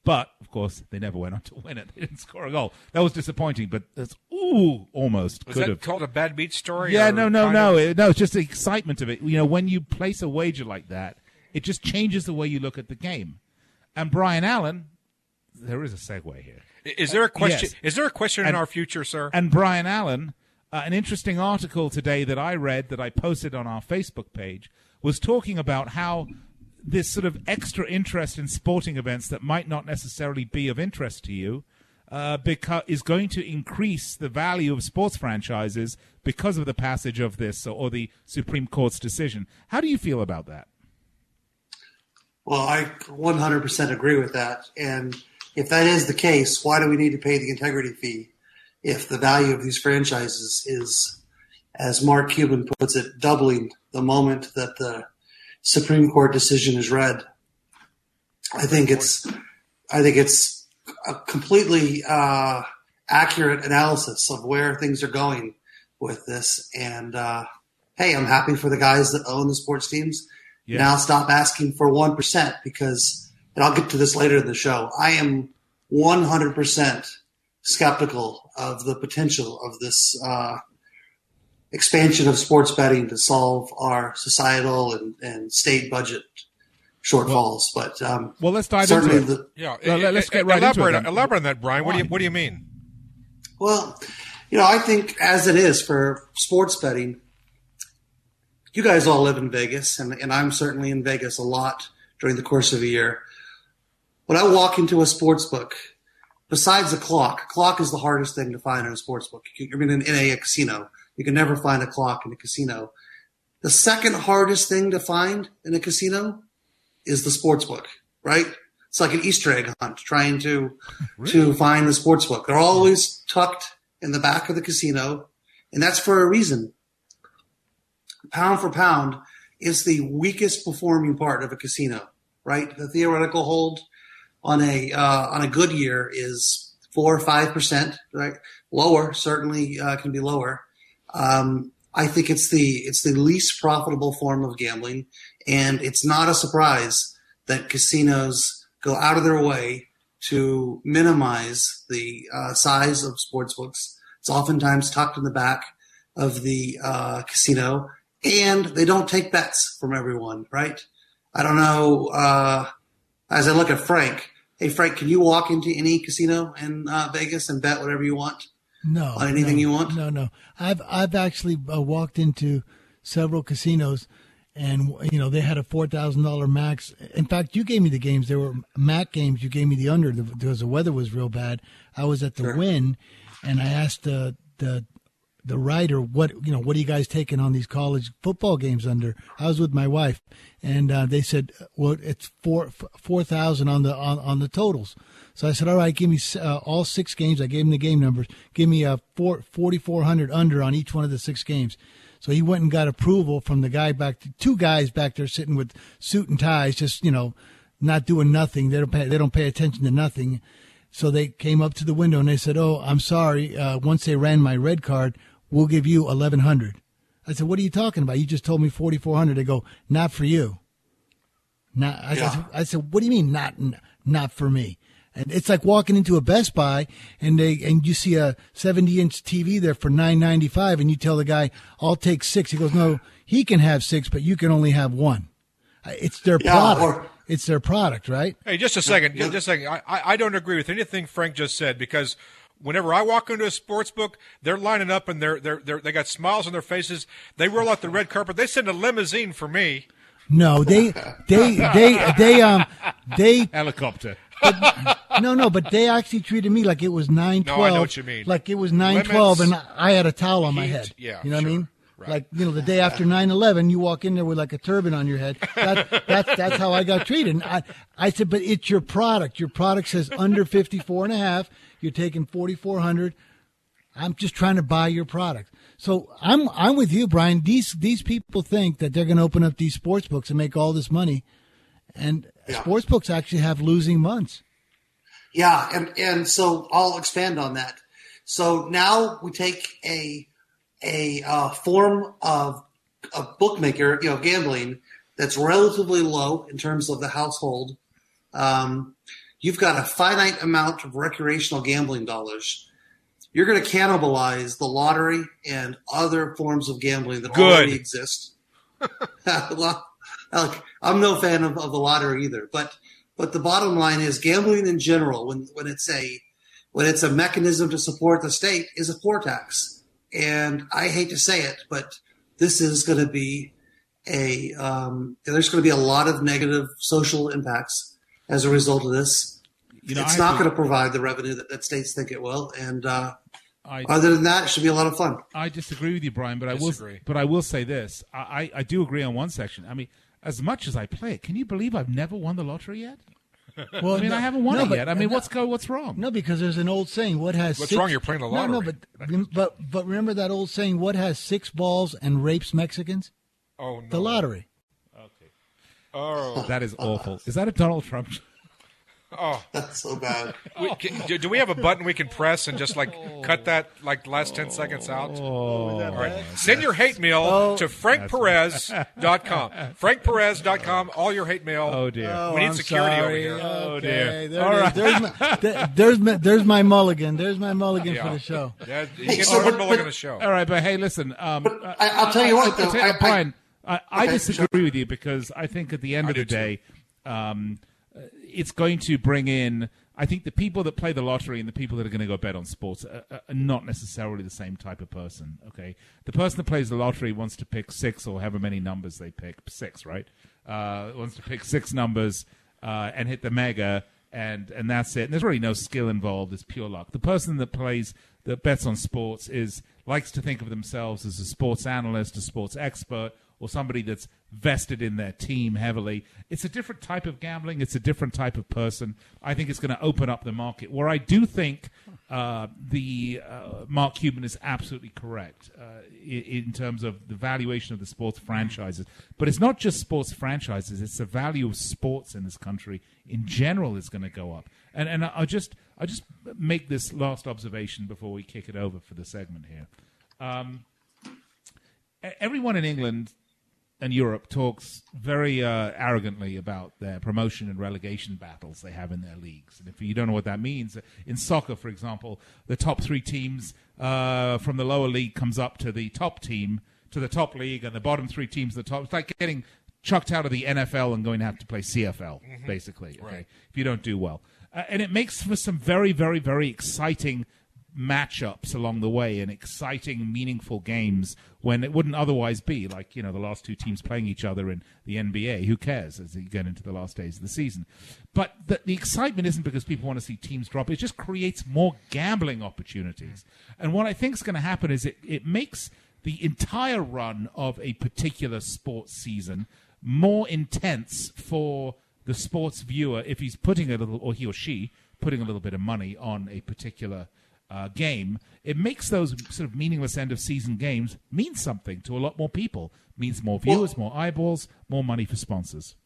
But, of course, they never went on to win it. *laughs* They didn't score a goal. That was disappointing, but that's, ooh, almost Was could that have. called a bad beat story? Yeah, no, no, no, of- no. It's just the excitement of it. You know, when you place a wager like that, it just changes the way you look at the game. And Brian Allen, there is a segue here. Is there a question? Yes. Is there a question in our future, sir? And Brian Allen, uh, an interesting article today that I read that I posted on our Facebook page was talking about how this sort of extra interest in sporting events that might not necessarily be of interest to you uh, beca- is going to increase the value of sports franchises because of the passage of this or, or the Supreme Court's decision. How do you feel about that? Well, I 100% agree with that. And if that is the case, why do we need to pay the integrity fee if the value of these franchises is, as Mark Cuban puts it, doubling the moment that the Supreme Court decision is read? I think it's, I think it's a completely uh, accurate analysis of where things are going with this. And uh, hey, I'm happy for the guys that own the sports teams. Yeah. Now stop asking for 1% because, and I'll get to this later in the show, I am 100% skeptical of the potential of this uh, expansion of sports betting to solve our societal and, and state budget shortfalls. but um, Well, let's dive into it. the, yeah, Well, let- let's get right into it elaborate, on that, Brian. What do you What do you mean? Well, you know, I think as it is for sports betting, you guys all live in Vegas, and, and I'm certainly in Vegas a lot during the course of a year. When I walk into a sports book, besides a clock, a clock is the hardest thing to find in a sports book. You- I mean, in, in a casino, you can never find a clock in a casino. The second hardest thing to find in a casino is the sports book, right? It's like an Easter egg hunt trying to to find the sports book. They're always tucked in the back of the casino, and that's for a reason. Pound for pound is the weakest performing part of a casino, right? The theoretical hold on a uh, on a good year is four or five percent, right? Lower certainly uh, can be lower. Um, I think it's the it's the least profitable form of gambling, and it's not a surprise that casinos go out of their way to minimize the uh, size of sports books. It's oftentimes tucked in the back of the uh, casino, and they don't take bets from everyone. Right? I don't know. Uh, as I look at Frank, hey Frank, can you walk into any casino in uh, Vegas and bet whatever you want? No, on anything no, you want. No, no. I've I've actually uh, walked into several casinos, and you know they had a four thousand dollar max. In fact, you gave me the games. There were MAC games. You gave me the under because the weather was real bad. I was at the Sure. Wynn, and I asked the the the writer what you know what are you guys taking on these college football games under? I was with my wife and uh, they said well it's four four thousand on the on, on the totals. So i said all right give me uh, all six games. I gave him the game numbers. Give me a four, 4400 under on each one of the six games. So he went and got approval from the guy back two guys back there sitting with suit and ties just you know not doing nothing. They don't pay they don't pay attention to nothing. So they came up to the window and they said, "Oh, I'm sorry. Uh, once they ran my red card, we'll give you 1100." I said, "What are you talking about? You just told me 4400." They go, "Not for you." Not. I, Yeah. said, I said, "What do you mean not not for me?" And it's like walking into a Best Buy and they and you see a 70 inch TV there for 9.95, and you tell the guy, "I'll take six. He goes, "No, he can have six, but you can only have one." It's their Yeah, product. or- it's their product, right? Hey, just a second. Just a second. I, I I don't agree with anything Frank just said because whenever I walk into a sports book, they're lining up and they're they're, they're they got smiles on their faces. They roll out the red carpet. They send a limousine for me. No, they they they they um they *laughs* Helicopter. no no, but they actually treated me like it was nine twelve. No, I know what you mean. Like it was nine twelve, and I had a towel on my heat, head. yeah, you know what I mean. right. Like you know, the day after 9-11, you walk in there with like a turban on your head. That, that's that's how I got treated. And I I said, but it's your product. Your product says under 54 and a half. You're taking forty four hundred. I'm just trying to buy your product. So I'm I'm with you, Brian. These these people think that they're going to open up these sports books and make all this money, and Yeah. sports books actually have losing months. Yeah, and and so I'll expand on that. So now we take a a uh, form of a bookmaker, you know, gambling that's relatively low in terms of the household. Um, you've got a finite amount of recreational gambling dollars. You're going to cannibalize the lottery and other forms of gambling that Good. already exist. *laughs* *laughs* I'm no fan of, of the lottery either, but but the bottom line is gambling in general, when when it's a when it's a mechanism to support the state, is a poor tax. And I hate to say it, but this is going to be a um, there's going to be a lot of negative social impacts as a result of this. You know, it's I not going to provide the revenue that, that states think it will, and uh, I- other than that, it should be a lot of fun. I disagree with you, Brian, but I Disagree. will. But I will say this: I, I, I do agree on one section. I mean, as much as I play it, can you believe I've never won the lottery yet? *laughs* Well, I mean, no- I haven't won no, it but- yet. I mean, no- what's go? What's wrong? No, because there's an old saying: "What has What's six- wrong? You're playing the No, no, but but but remember that old saying: "What has six balls and rapes Mexicans?" Oh no. The lottery. Okay. Oh, That is awful. Is that a Donald Trump? Oh. *laughs* That's so bad. We, can, do, do we have a button we can press and just like cut that like last 10 seconds out? Oh, All right. Send your hate mail Oh. to frankperez.com. *laughs* frankperez.com, all your hate mail. oh dear. we need I'm security over sorry. here. Oh, Okay, dear. There All it is. right. There's my there- there's my there's my mulligan. There's my mulligan for the show. Yeah, you Hey, get so one but- Mulligan but- on the show. All right, but hey, listen. Um, I- I'll tell you what, I, though, tell- I- I- Brian, I, I Okay, disagree sure. with you because I think at the end I of the day, um, it's going to bring in. I think the people that play the lottery and the people that are going to go bet on sports are, are not necessarily the same type of person. Okay, the person that plays the lottery wants to pick six or however many numbers they pick, six, right? Uh, wants to pick six numbers uh, and hit the mega, and and that's it. And there's really no skill involved. It's pure luck. The person that plays that bets on sports is likes to think of themselves as a sports analyst, a sports expert, or somebody that's vested in their team heavily. It's a different type of gambling. It's a different type of person. I think it's going to open up the market. Where I do think uh, the uh, Mark Cuban is absolutely correct uh, in, in, terms of the valuation of the sports franchises. But it's not just sports franchises; it's the value of sports in this country in general is going to go up. And and I'll just I'll just make this last observation before we kick it over for the segment here. Um, everyone in England and Europe talks very uh, arrogantly about their promotion and relegation battles they have in their leagues. And if you don't know what that means, in soccer, for example, the top three teams uh, from the lower league comes up to the top team to the top league, and the bottom three teams the top. It's like getting chucked out of the NFL and going to have to play CFL, mm-hmm. basically. Okay, right. if you don't do well, uh, and it makes for some very, very, very exciting matchups along the way and exciting, meaningful games when it wouldn't otherwise be like you know the last two teams playing each other in the NBA. Who cares as you get into the last days of the season? But the, the excitement isn't because people want to see teams drop. It just creates more gambling opportunities. And what I think is going to happen is it it makes the entire run of a particular sports season more intense for the sports viewer if he's putting a little, or he or she putting a little bit of money on a particular uh, game, it makes those sort of meaningless end of season games mean something to a lot more people. It Means more viewers, well, more eyeballs, more money for sponsors.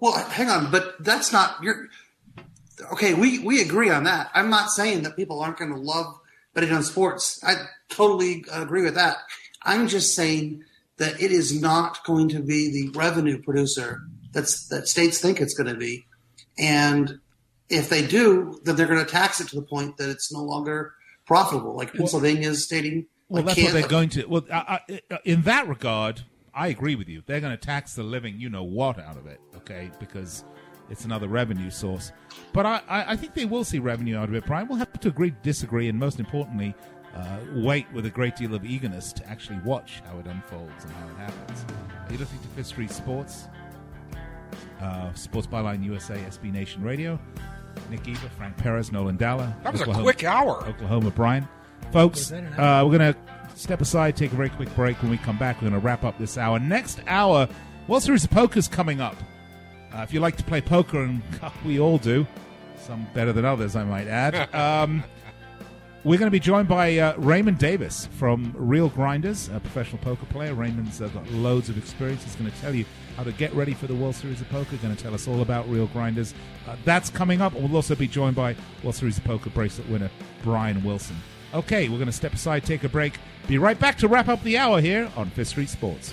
Well, hang on, but that's not your. Okay, we we agree on that. I'm not saying that people aren't going to love betting on sports. I totally agree with that. I'm just saying that it is not going to be the revenue producer that's that states think it's going to be, and if they do, then they're going to tax it to the point that it's no longer profitable. Like Pennsylvania is stating. Well, that's what they're going to. Well, I, I, in that regard, I agree with you. They're going to tax the living, you know what, out of it. Okay, because it's another revenue source. But I, I, think they will see revenue out of it. Brian will have to agree, disagree, and most importantly, uh, wait with a great deal of eagerness to actually watch how it unfolds and how it happens. Are you listening to Fifth Street Sports? Uh, Sports Byline USA, SB Nation Radio. Nick Geber, Frank Perez, Nolan Dalla. That was Oklahoma, a quick hour. Oklahoma Brian. Folks, uh, we're going to step aside, take a very quick break. When we come back, we're going to wrap up this hour. Next hour, World Series of Poker's coming up. Uh, if you like to play poker, and *laughs* we all do, some better than others, I might add. *laughs* Um, we're going to be joined by uh, Raymond Davis from Real Grinders, a professional poker player. Raymond's uh, got loads of experience. He's going to tell you how to get ready for the World Series of Poker. Going to tell us all about Real Grinders. Uh, that's coming up. We'll also be joined by World Series of Poker bracelet winner Brian Wilson. Okay, we're going to step aside, take a break. Be right back to wrap up the hour here on Fifth Street Sports.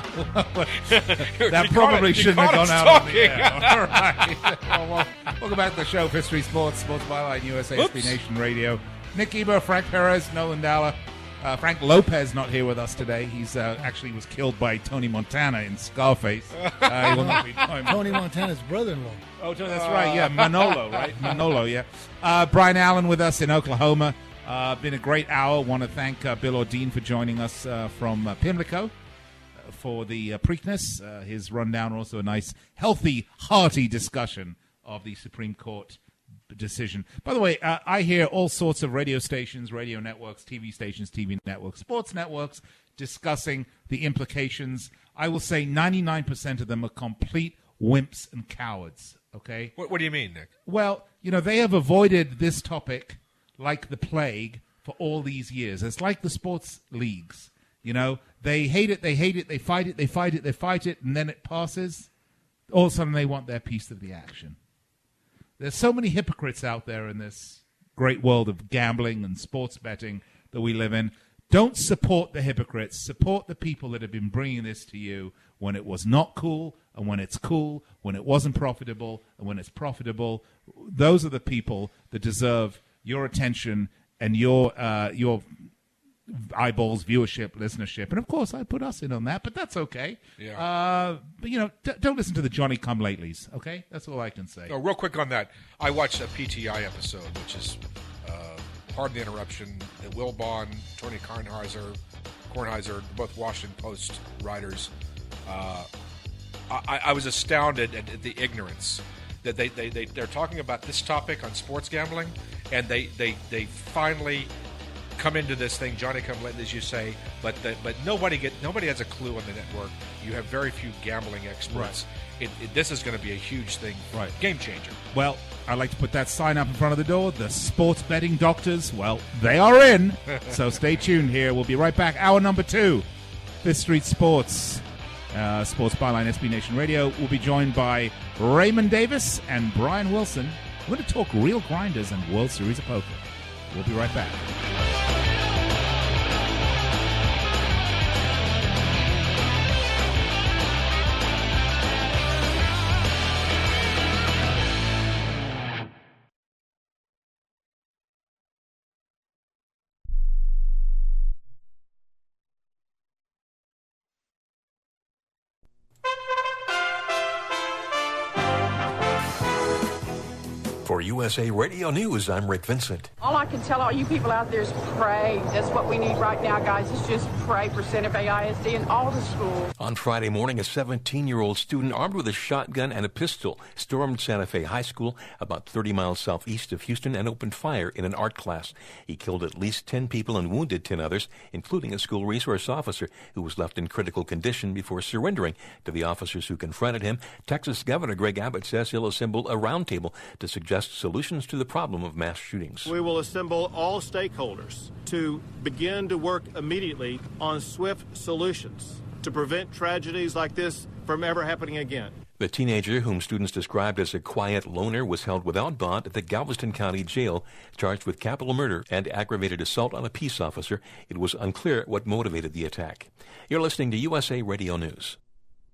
That You probably it- shouldn't have gone us out on the talking. air. *laughs* All right. *laughs* well, well, welcome back to the show, Fifth Street Sports, Sports Byline, USA, SB Nation Radio. Nick Eber, Frank Perez, Nolan Dalla. Uh, Frank Lopez not here with us today. He's uh, actually was killed by Tony Montana in Scarface. *laughs* Uh, he will not be. Tony Montana's brother-in-law. Oh, Tony, that's right. Yeah, Manolo, right? Manolo, yeah. Uh, Brian Allen with us in Oklahoma. Uh, been a great hour. Want to thank uh, Bill Ordine for joining us uh, from uh, Pimlico uh, for the uh, Preakness. Uh, his rundown, also a nice, healthy, hearty discussion of the Supreme Court decision. By the way, uh, I hear all sorts of radio stations, radio networks, TV stations, TV networks, sports networks discussing the implications. I will say 99% of them are complete wimps and cowards. Okay? What, what do you mean, Nick? Well, you know, they have avoided this topic like the plague for all these years. It's like the sports leagues. You know, they hate it, they hate it, they fight it, they fight it, they fight it, and then it passes. All of a sudden, they want their piece of the action. There's so many hypocrites out there in this great world of gambling and sports betting that we live in. Don't support the hypocrites. Support the people that have been bringing this to you when it was not cool and when it's cool, when it wasn't profitable and when it's profitable. Those are the people that deserve your attention and your uh, your eyeballs, viewership, listenership, and of course I put us in on that, but that's okay. Yeah. Uh, but you know, d- don't listen to the Johnny Come Latelys. Okay, that's all I can say. Oh, real quick on that. I watched a PTI episode, which is, uh, pardon the interruption, that Wilbon, Tony Kornheiser, Kornheiser, both Washington Post writers. Uh, I, I was astounded at, at the ignorance that they, they, they, they're talking about this topic on sports gambling, and they, they, they finally come into this thing, Johnny come lately, as you say, but the, but nobody get nobody has a clue on the network. You have very few gambling experts. It, it, this is going to be a huge thing, Right. Game changer. Well, I'd like to put that sign up in front of the door. The sports betting doctors, well, they are in. *laughs* so stay tuned here. We'll be right back. Hour number two, Fifth Street Sports, uh, Sports Byline SB Nation Radio. We'll be joined by Raymond Davis and Brian Wilson. We're going to talk real grinders and World Series of Poker. We'll be right back. USA Radio News, I'm Rick Vincent. All I can tell all you people out there is pray. That's what we need right now, guys, is just pray for Santa Fe ISD and all the schools. On Friday morning, a 17 year old student armed with a shotgun and a pistol stormed Santa Fe High School about 30 miles southeast of Houston and opened fire in an art class. He killed at least 10 people and wounded 10 others, including a school resource officer who was left in critical condition before surrendering to the officers who confronted him. Texas Governor Greg Abbott says he'll assemble a roundtable to suggest solutions to the problem of mass shootings. We will assemble all stakeholders to begin to work immediately on swift solutions to prevent tragedies like this from ever happening again. The teenager, whom students described as a quiet loner, was held without bond at the Galveston County Jail, charged with capital murder and aggravated assault on a peace officer. It was unclear what motivated the attack. You're listening to USA Radio News.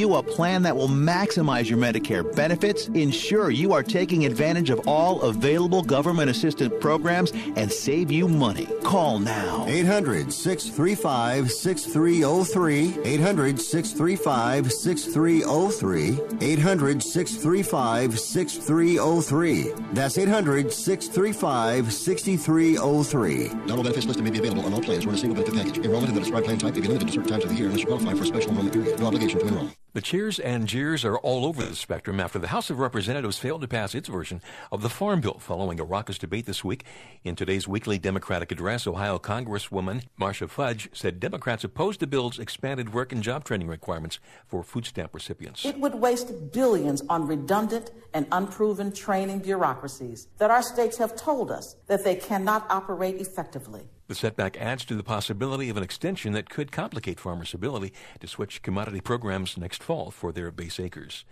you a plan that will maximize your Medicare benefits, ensure you are taking advantage of all available government assistance programs, and save you money. Call now. 800 635 6303. 800 635 6303. 800 635 6303. That's 800 635 6303. Dental benefits listed may be available on all plans or in a single benefit package. Enrollment in the described plan type may be limited to certain times of the year unless you qualify for a special enrollment period. No obligation to enroll. The cheers and jeers are all over the spectrum after the House of Representatives failed to pass its version of the Farm Bill following a raucous debate this week. In today's weekly Democratic address, Ohio Congresswoman Marcia Fudge said Democrats opposed the bill's expanded work and job training requirements for food stamp recipients. It would waste billions on redundant and unproven training bureaucracies that our states have told us that they cannot operate effectively. The setback adds to the possibility of an extension that could complicate farmers' ability to switch commodity programs next fall for their base acres.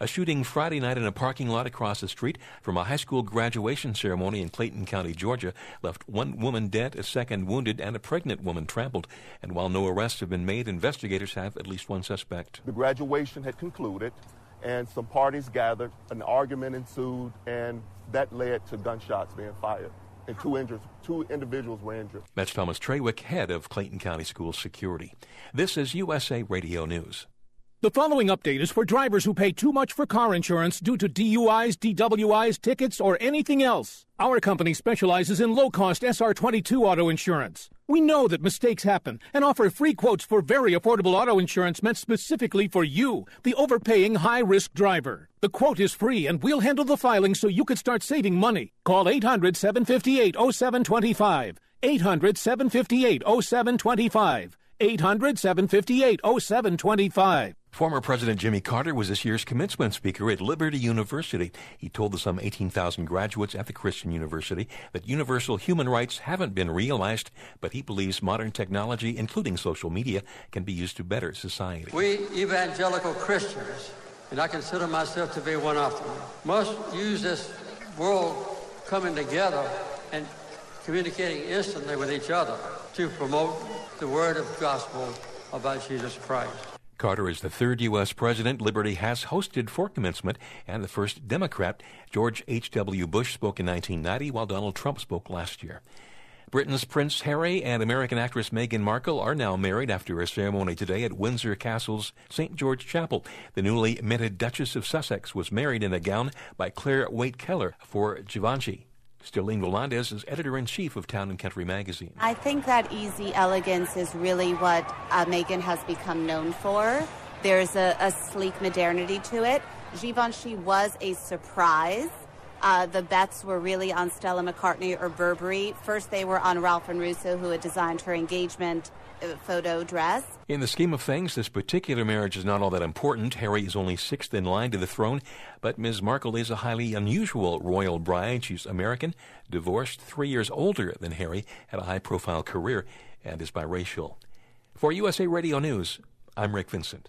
A shooting Friday night in a parking lot across the street from a high school graduation ceremony in Clayton County, Georgia, left one woman dead, a second wounded, and a pregnant woman trampled. And while no arrests have been made, investigators have at least one suspect. The graduation had concluded, and some parties gathered, an argument ensued, and that led to gunshots being fired and two injured, two individuals were injured. That's Thomas Trawick, head of Clayton County School Security. This is USA Radio News. The following update is for drivers who pay too much for car insurance due to DUIs, DWIs, tickets, or anything else. Our company specializes in low cost SR22 auto insurance. We know that mistakes happen and offer free quotes for very affordable auto insurance meant specifically for you, the overpaying high risk driver. The quote is free and we'll handle the filing so you can start saving money. Call 800 758 0725. 800 758 0725. 800 758 0725. Former President Jimmy Carter was this year's commencement speaker at Liberty University. He told the some 18,000 graduates at the Christian University that universal human rights haven't been realized, but he believes modern technology, including social media, can be used to better society. We evangelical Christians, and I consider myself to be one of them, must use this world coming together and communicating instantly with each other to promote the word of gospel about Jesus Christ. Carter is the third U.S. president Liberty has hosted for commencement, and the first Democrat. George H.W. Bush spoke in 1990, while Donald Trump spoke last year. Britain's Prince Harry and American actress Meghan Markle are now married after a ceremony today at Windsor Castle's St. George Chapel. The newly minted Duchess of Sussex was married in a gown by Clare Waight Keller for Givenchy. Stellene Volandes is editor in chief of Town and Country magazine. I think that easy elegance is really what uh, Meghan has become known for. There's a, a sleek modernity to it. Givenchy was a surprise. Uh, the bets were really on Stella McCartney or Burberry. First, they were on Ralph and Russo, who had designed her engagement Uh, photo dress. In the scheme of things, this particular marriage is not all that important. Harry is only sixth in line to the throne, but Ms. Markle is a highly unusual royal bride. She's American, divorced, three years older than Harry, had a high profile career, and is biracial. For USA Radio News, I'm Rick Vincent.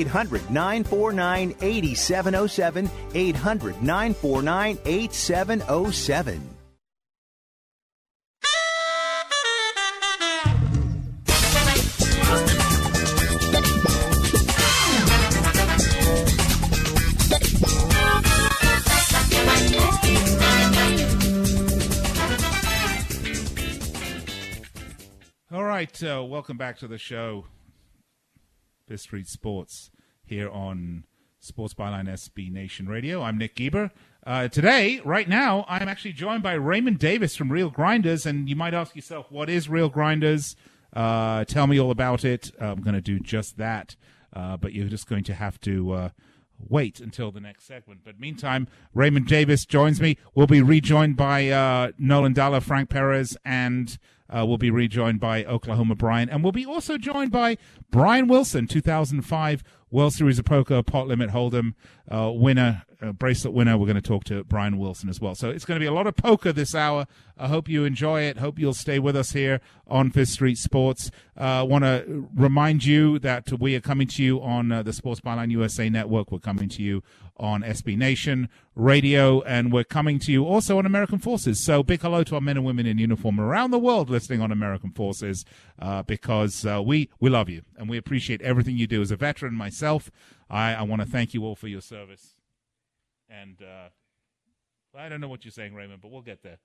800 949 8707. 800 949 8707. All right, uh, welcome back to the show, Fifth Street Sports, here on Sports Byline SB Nation Radio. I'm Nick Geber. Uh, today, right now, I'm actually joined by Raymond Davis from Real Grinders, and you might ask yourself, what is Real Grinders? Uh, tell me all about it. I'm going to do just that, uh, but you're just going to have to uh, wait until the next segment. But meantime, Raymond Davis joins me. We'll be rejoined by uh, Nolan Dalla, Frank Perez, and uh, we'll be rejoined by Oklahoma Brian. And we'll be also joined by Brian Wilson, 2005 World Series of Poker pot limit hold'em uh, winner, uh, bracelet winner. We're going to talk to Brian Wilson as well. So it's going to be a lot of poker this hour. I hope you enjoy it. Hope you'll stay with us here on Fifth Street Sports. I uh, want to remind you that we are coming to you on uh, the Sports Byline USA Network. We're coming to you on SB Nation Radio, and we're coming to you also on American Forces. So big hello to our men and women in uniform around the world listening on American Forces, uh, because uh, we we love you and we appreciate everything you do. As a veteran myself, I, I want to thank you all for your service. And uh, I don't know what you're saying, Raymond, but we'll get there.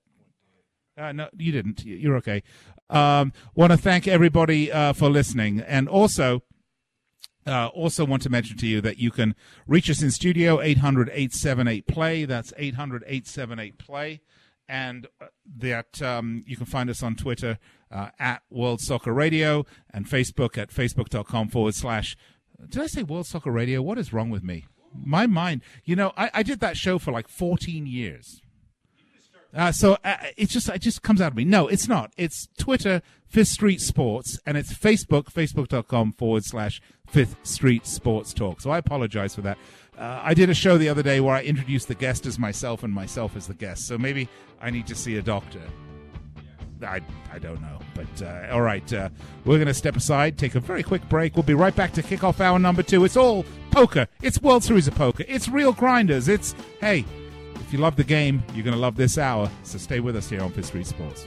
Uh, no, you didn't. You're okay. Um, want to thank everybody uh, for listening, and also uh, also want to mention to you that you can reach us in studio 800-878-play. That's 800-878-play. And uh, that um, you can find us on Twitter uh, at World Soccer Radio and Facebook at facebook.com forward slash. Did I say World Soccer Radio? What is wrong with me? My mind. You know, I, I did that show for like 14 years. Uh, so uh, just it just comes out of me. No, it's not. It's Twitter, Fifth Street Sports, and it's Facebook, facebook.com forward slash Fifth Street Sports Talk. So I apologize for that. Uh, I did a show the other day where I introduced the guest as myself and myself as the guest. So maybe I need to see a doctor. I, I don't know. But uh, all right, uh, we're going to step aside, take a very quick break. We'll be right back to kick off hour number two. It's all poker. It's World Series of Poker. It's real grinders. It's, hey, if you love the game, you're going to love this hour. So stay with us here on Fifth Street Sports.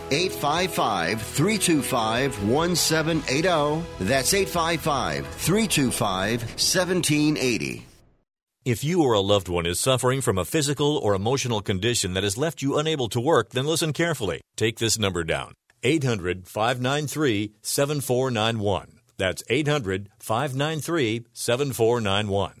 855 325 1780. That's 855 325 1780. If you or a loved one is suffering from a physical or emotional condition that has left you unable to work, then listen carefully. Take this number down 800 593 7491. That's 800 593 7491.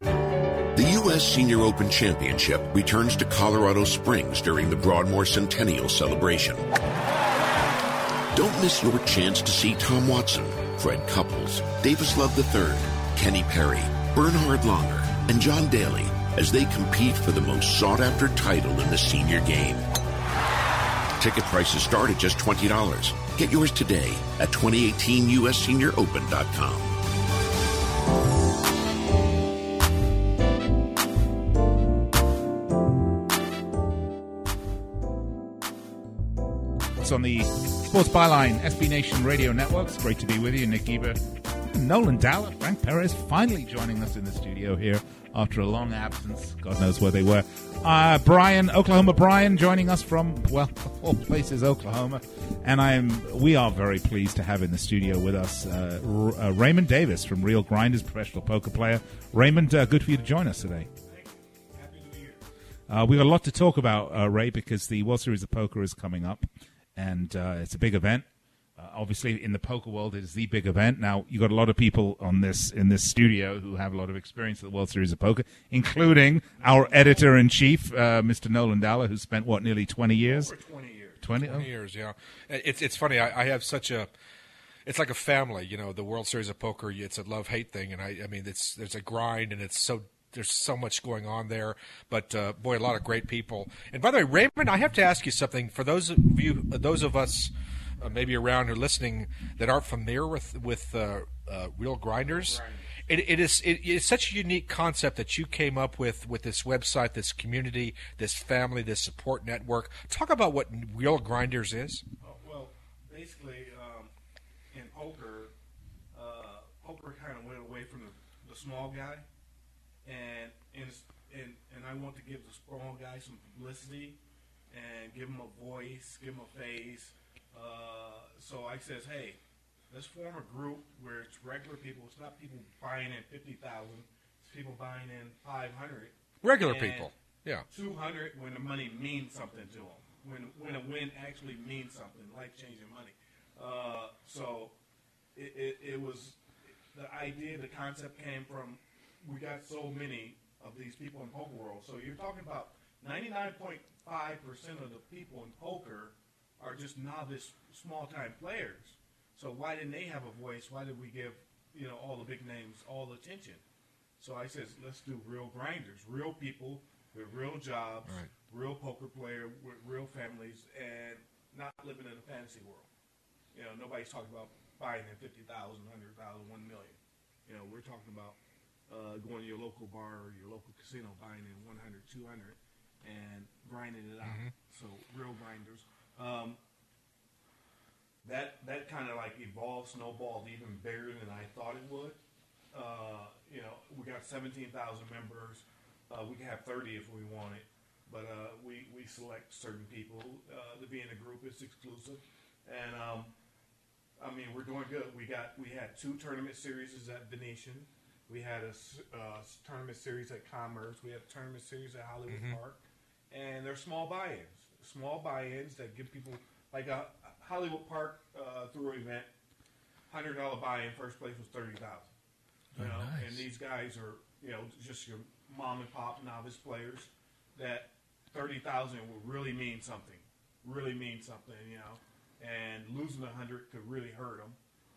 The U.S. Senior Open Championship returns to Colorado Springs during the Broadmoor Centennial celebration. Don't miss your chance to see Tom Watson, Fred Couples, Davis Love III, Kenny Perry, Bernhard Langer, and John Daly as they compete for the most sought after title in the senior game. Ticket prices start at just $20. Get yours today at 2018USSeniorOpen.com. It's on the Sports Byline SB Nation Radio Network. It's great to be with you, Nick Eber, Nolan Dalla, Frank Perez finally joining us in the studio here after a long absence. God knows where they were. Uh, Brian, Oklahoma Brian, joining us from, well, *laughs* all places, Oklahoma. And I'm, we are very pleased to have in the studio with us uh, R- uh, Raymond Davis from Real Grinders, professional poker player. Raymond, uh, good for you to join us today. Uh, we've got a lot to talk about, uh, Ray, because the World Series of Poker is coming up, and uh, it's a big event. Uh, obviously, in the poker world, it is the big event. Now, you've got a lot of people on this in this studio who have a lot of experience at the World Series of Poker, including our editor in chief, uh, Mr. Nolan Dalla, who spent what nearly twenty years. Over 20 years. 20? 20 years, yeah. It's it's funny. I, I have such a it's like a family, you know. The World Series of Poker, it's a love hate thing, and I, I mean, it's there's a grind, and it's so there's so much going on there. But uh, boy, a lot of great people. And by the way, Raymond, I have to ask you something. For those of you, those of us uh, maybe around or listening that aren't familiar with with uh, uh, Real Grinders. It, it is it is such a unique concept that you came up with with this website, this community, this family, this support network. Talk about what Real Grinders is. Oh, well, basically, um, in poker, uh, poker kind of went away from the, the small guy, and and, and and I want to give the small guy some publicity and give him a voice, give him a face. Uh, so I says, hey, let's form a group where it's regular people. It's not people buying in fifty thousand. It's people buying in five hundred. Regular people. Yeah. Two hundred when the money means something to them. When when a win actually means something, life changing money. Uh, so it, it, it was the idea, the concept came from we got so many of these people in poker world. So you're talking about 99.5% of the people in poker are just novice, small time players. So why didn't they have a voice? Why did we give you know all the big names all attention? So I says, let's do real grinders, real people with real jobs, Right. real poker player with real families, and not living in a fantasy world. You know, nobody's talking about buying in 50,000, 100,000, 1 million. You know, we're talking about uh, going to your local bar or your local casino, buying in 100, 200, and grinding it out. Mhm. So real grinders. Um, that that kind of like evolved, snowballed even bigger than I thought it would. Uh, you know, we got 17,000 members. Uh, we can have 30 if we wanted, but uh, we we select certain people uh, to be in a group. It's exclusive, and um, I mean we're doing good. We got we had two tournament series at Venetian. We had a uh, tournament series at Commerce. We had a tournament series at Hollywood Mhm. Park, and they're small buy-ins. Small buy-ins that give people like a Hollywood Park uh, through event, hundred dollar buy-in. First place was thirty thousand. You Oh, know, nice. and these guys are you know just your mom and pop novice players that thirty thousand will really mean something, really mean something. You know, and losing a hundred could really hurt them.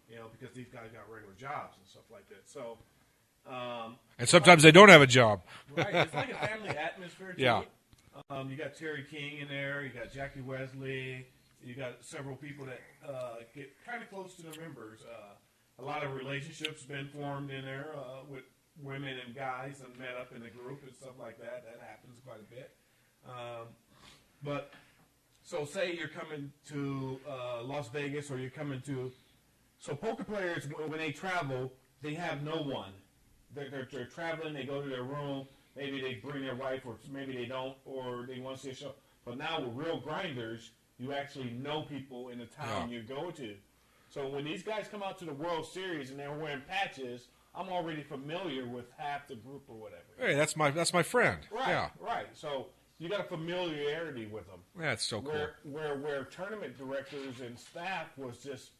You know, because these guys got regular jobs and stuff like that. So. Um, And sometimes they don't have a job. right, it's like a family atmosphere. To Yeah. Um, you got Terry King in there. You got Jackie Wesley. You got several people that uh, get kind of close to the members. Uh, a lot of relationships been formed in there uh, with women and guys and met up in the group and stuff like that. That happens quite a bit. Um, but so say you're coming to uh, Las Vegas or you're coming to so poker players when they travel they have no one they're, they're, they're traveling they go to their room maybe they bring their wife or maybe they don't or they want to see a show but now with real grinders you actually know people in the town Yeah. you go to so when these guys come out to the World Series and they're wearing patches I'm already familiar with half the group or whatever Hey, that's my that's my friend. Right, Yeah. right. So you got a familiarity with them. That's so cool. Where, where where tournament directors and staff was just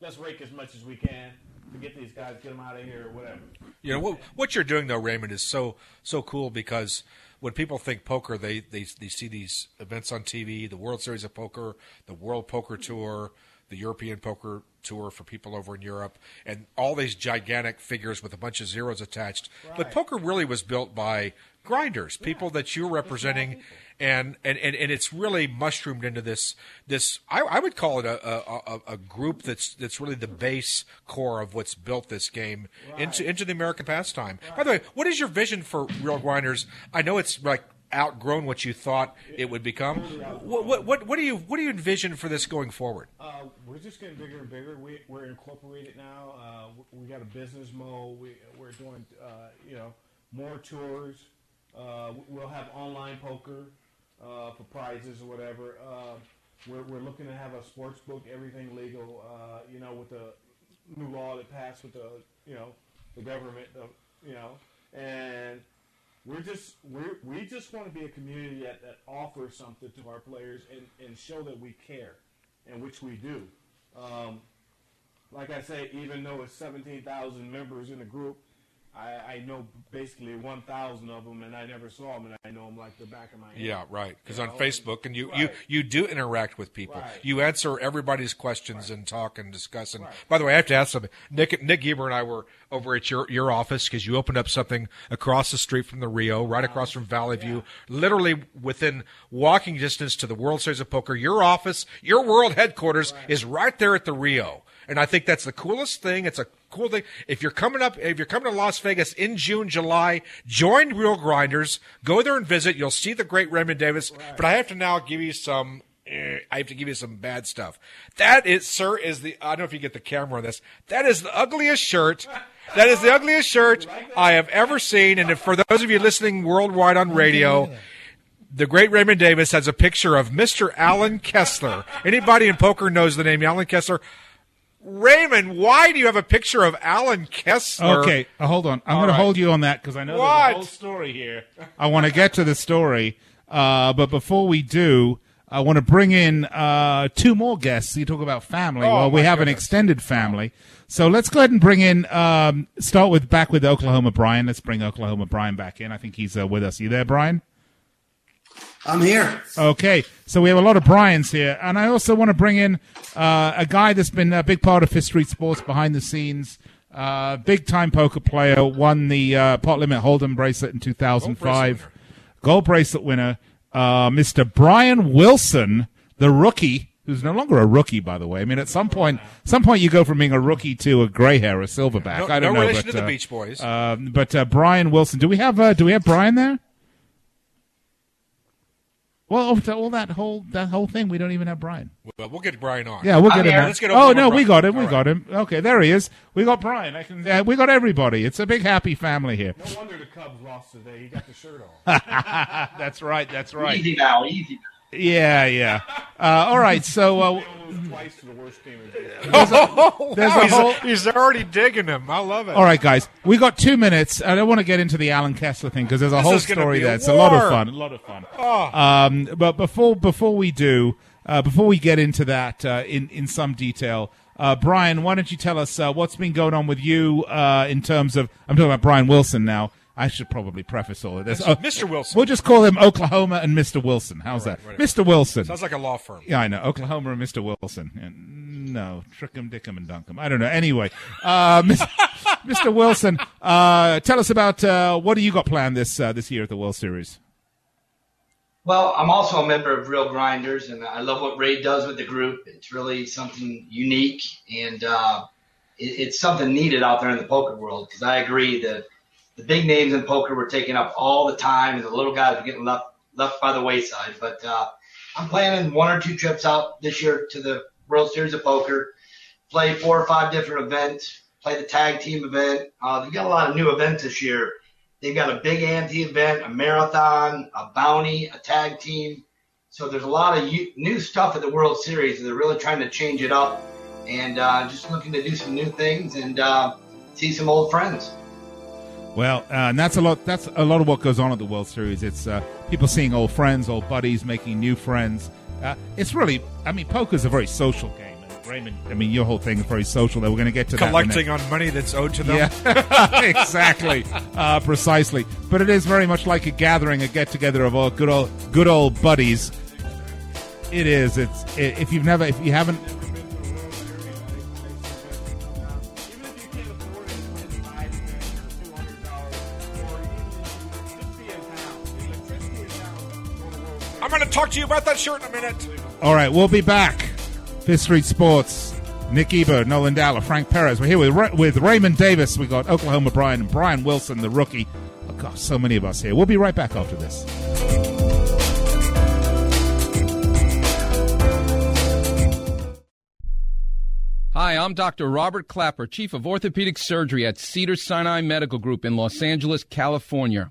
let's rake as much as we can to get these guys, get them out of here, or whatever. You know what what you're doing though, Raymond, is so so cool because when people think poker, they they they see these events on TV, the World Series of Poker, the World Poker Tour, the European Poker Tour for people over in Europe, and all these gigantic figures with a bunch of zeros attached. But poker really was built by grinders, people that you're representing. And, and, and, and it's really mushroomed into this this I, I would call it a, a, a, group that's that's really the base core of what's built this game into into the American pastime. By the way, what is your vision for Real Grinders? I know it's like outgrown what you thought it would become. What what what, what do you what do you envision for this going forward? Uh, we're just getting bigger and bigger. We, we're incorporated now. Uh, we got a business mode. We, we're doing, uh, you know, more tours. Uh, we'll have online poker uh, for prizes or whatever. Uh, we're, we're looking to have a sports book, everything legal. Uh, you know, with the new law that passed with the, you know, the government. You know, and we're just we're, we just want to be a community that, that offers something to our players and, and show that we care, and which we do. Um, like I say, even though it's seventeen thousand members in the group, I, I know basically one thousand of them, and I never saw them, and I know them like the back of my hand. Yeah, right. Because on know? Facebook, and you, you, Right. you do interact with people. Right. You answer everybody's questions and talk and discuss. And by the way, I have to ask something. Nick Nick Geber and I were over at your your office because you opened up something across the street from the Rio, right across from Valley View, literally within walking distance to the World Series of Poker. Your office, your world headquarters, is right there at the Rio. And I think that's the coolest thing. It's a cool thing. If you're coming up, if you're coming to Las Vegas in June, July, join Real Grinders. Go there and visit. You'll see the great Raymond Davis. But I have to now give you some. eh, I have to give you some bad stuff. That is, sir, is the. I don't know if you get the camera on this. That is the ugliest shirt. That is the ugliest shirt *laughs* I have ever seen. And if, for those of you listening worldwide on radio, the great Raymond Davis has a picture of Mr. Allen Kessler. Anybody in poker knows the name Allen Kessler. Raymond, why do you have a picture of Allen Kessler? Okay, uh, hold on. I'm going right. to hold you on that because I know What? there's a whole story here. I want to get to the story, uh, but before we do, I want to bring in uh, two more guests. You talk about family. Oh, well, we have an extended family, so let's go ahead and bring in. Um, start with back with Oklahoma Brian. Let's bring Oklahoma Brian back in. I think he's uh, with us. You there, Brian? I'm here. Okay, so we have a lot of Brian's here, and I also want to bring in uh, a guy that's been a big part of Fifth Street Sports behind the scenes. Uh, big time poker player, won the uh, pot limit Hold'em bracelet in 2005. Gold bracelet winner, uh, Mr. Brian Wilson, the rookie, who's no longer a rookie, by the way. I mean, at some point, some point you go from being a rookie to a gray hair, a silverback. No- I don't no know, relation but, to the uh, Beach Boys. Um, but uh, Brian Wilson, do we have uh, do we have Brian there? Well, oh, all that whole that whole thing, we don't even have Brian. Well, we'll get Brian on. Yeah, we'll get him. there. Let's get oh Oklahoma no, we got him. We All got him. Okay, there he is. We got Brian. I can. Uh, we got everybody. It's a big happy family here. No wonder the Cubs lost today. He got the shirt on. *laughs* that's right. That's right. Easy now, easy. Yeah, yeah. Uh, all right. So uh, Twice the worst team in There's a- *laughs* there's a he's, whole- he's already digging him. I love it. All right, guys, we got two minutes. I don't want to get into the Allen Kessler thing because there's a This whole story be a there. It's a lot of fun. A lot of fun. Oh. Um, but before before we do, uh, before we get into that uh, in in some detail, uh, Brian, why don't you tell us uh, what's been going on with you uh, in terms of? I'm talking about Brian Wilson now. I should probably preface all of this. Oh, Mr. Wilson. We'll just call him Oklahoma and Mr. Wilson. How's Right, that, right. Mr. Wilson? Sounds like a law firm. Yeah, I know. Oklahoma and Mr. Wilson. And no, Trickum, Dickum, and Dunkum. I don't know. Anyway, uh, *laughs* Mr. Wilson, uh, tell us about uh, what do you got planned this uh, this year at the World Series? Well, I'm also a member of Real Grinders, and I love what Ray does with the group. It's really something unique, and uh, it, it's something needed out there in the poker world. Because I agree that the big names in poker were taking up all the time, and the little guys were getting left left by the wayside. But uh, I'm planning one or two trips out this year to the World Series of Poker, play four or five different events, play the tag team event. Uh, they've got a lot of new events this year. They've got a big ante event, a marathon, a bounty, a tag team. So there's a lot of new stuff at the World Series. They're really trying to change it up and uh, just looking to do some new things and uh, see some old friends. Well, uh, and that's a lot. That's a lot of what goes on at the World Series. It's uh, people seeing old friends, old buddies, making new friends. Uh, it's really, I mean, poker's a very social game. And Raymond, I mean, your whole thing is very social. That we're going to get to. Collecting on money that's owed to them. Yeah, *laughs* exactly, uh, precisely. But it is very much like a gathering, a get together of all good old, good old buddies. It is. It's i if you've never, if you haven't. Talk to you about that shirt in a minute. All right, we'll be back. Fifth Street Sports. Nick Eber, Nolan Dalla, Frank Perez. We're here with Ra- with Raymond Davis. We got Oklahoma Brian and Brian Wilson, the rookie. Oh, gosh, so many of us here. We'll be right back after this. Hi, I'm Dr. Robert Klapper, Chief of Orthopedic Surgery at Cedars-Sinai Medical Group in Los Angeles, California.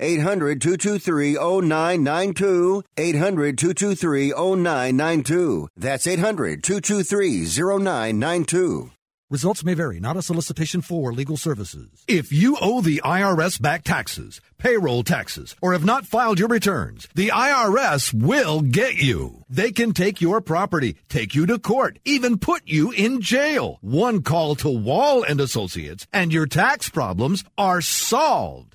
800 223 0992. 800 223 0992. That's 800 223 0992. Results may vary, not a solicitation for legal services. If you owe the IRS back taxes, payroll taxes, or have not filed your returns, the IRS will get you. They can take your property, take you to court, even put you in jail. One call to Wall and Associates and your tax problems are solved.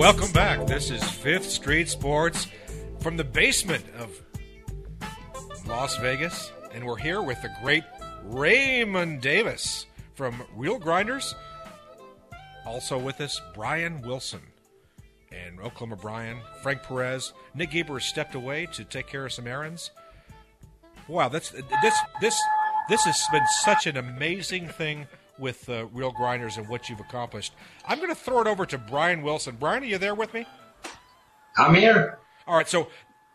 Welcome back. This is Fifth Street Sports from the basement of Las Vegas, and we're here with the great Raymond Davis from Real Grinders. Also with us, Brian Wilson and Oklahoma Brian, Frank Perez. Nick Geber has stepped away to take care of some errands. Wow, that's this this this has been such an amazing thing with uh, Real Grinders and what you've accomplished. I'm going to throw it over to Brian Wilson. Brian, are you there with me? I'm here. All right, so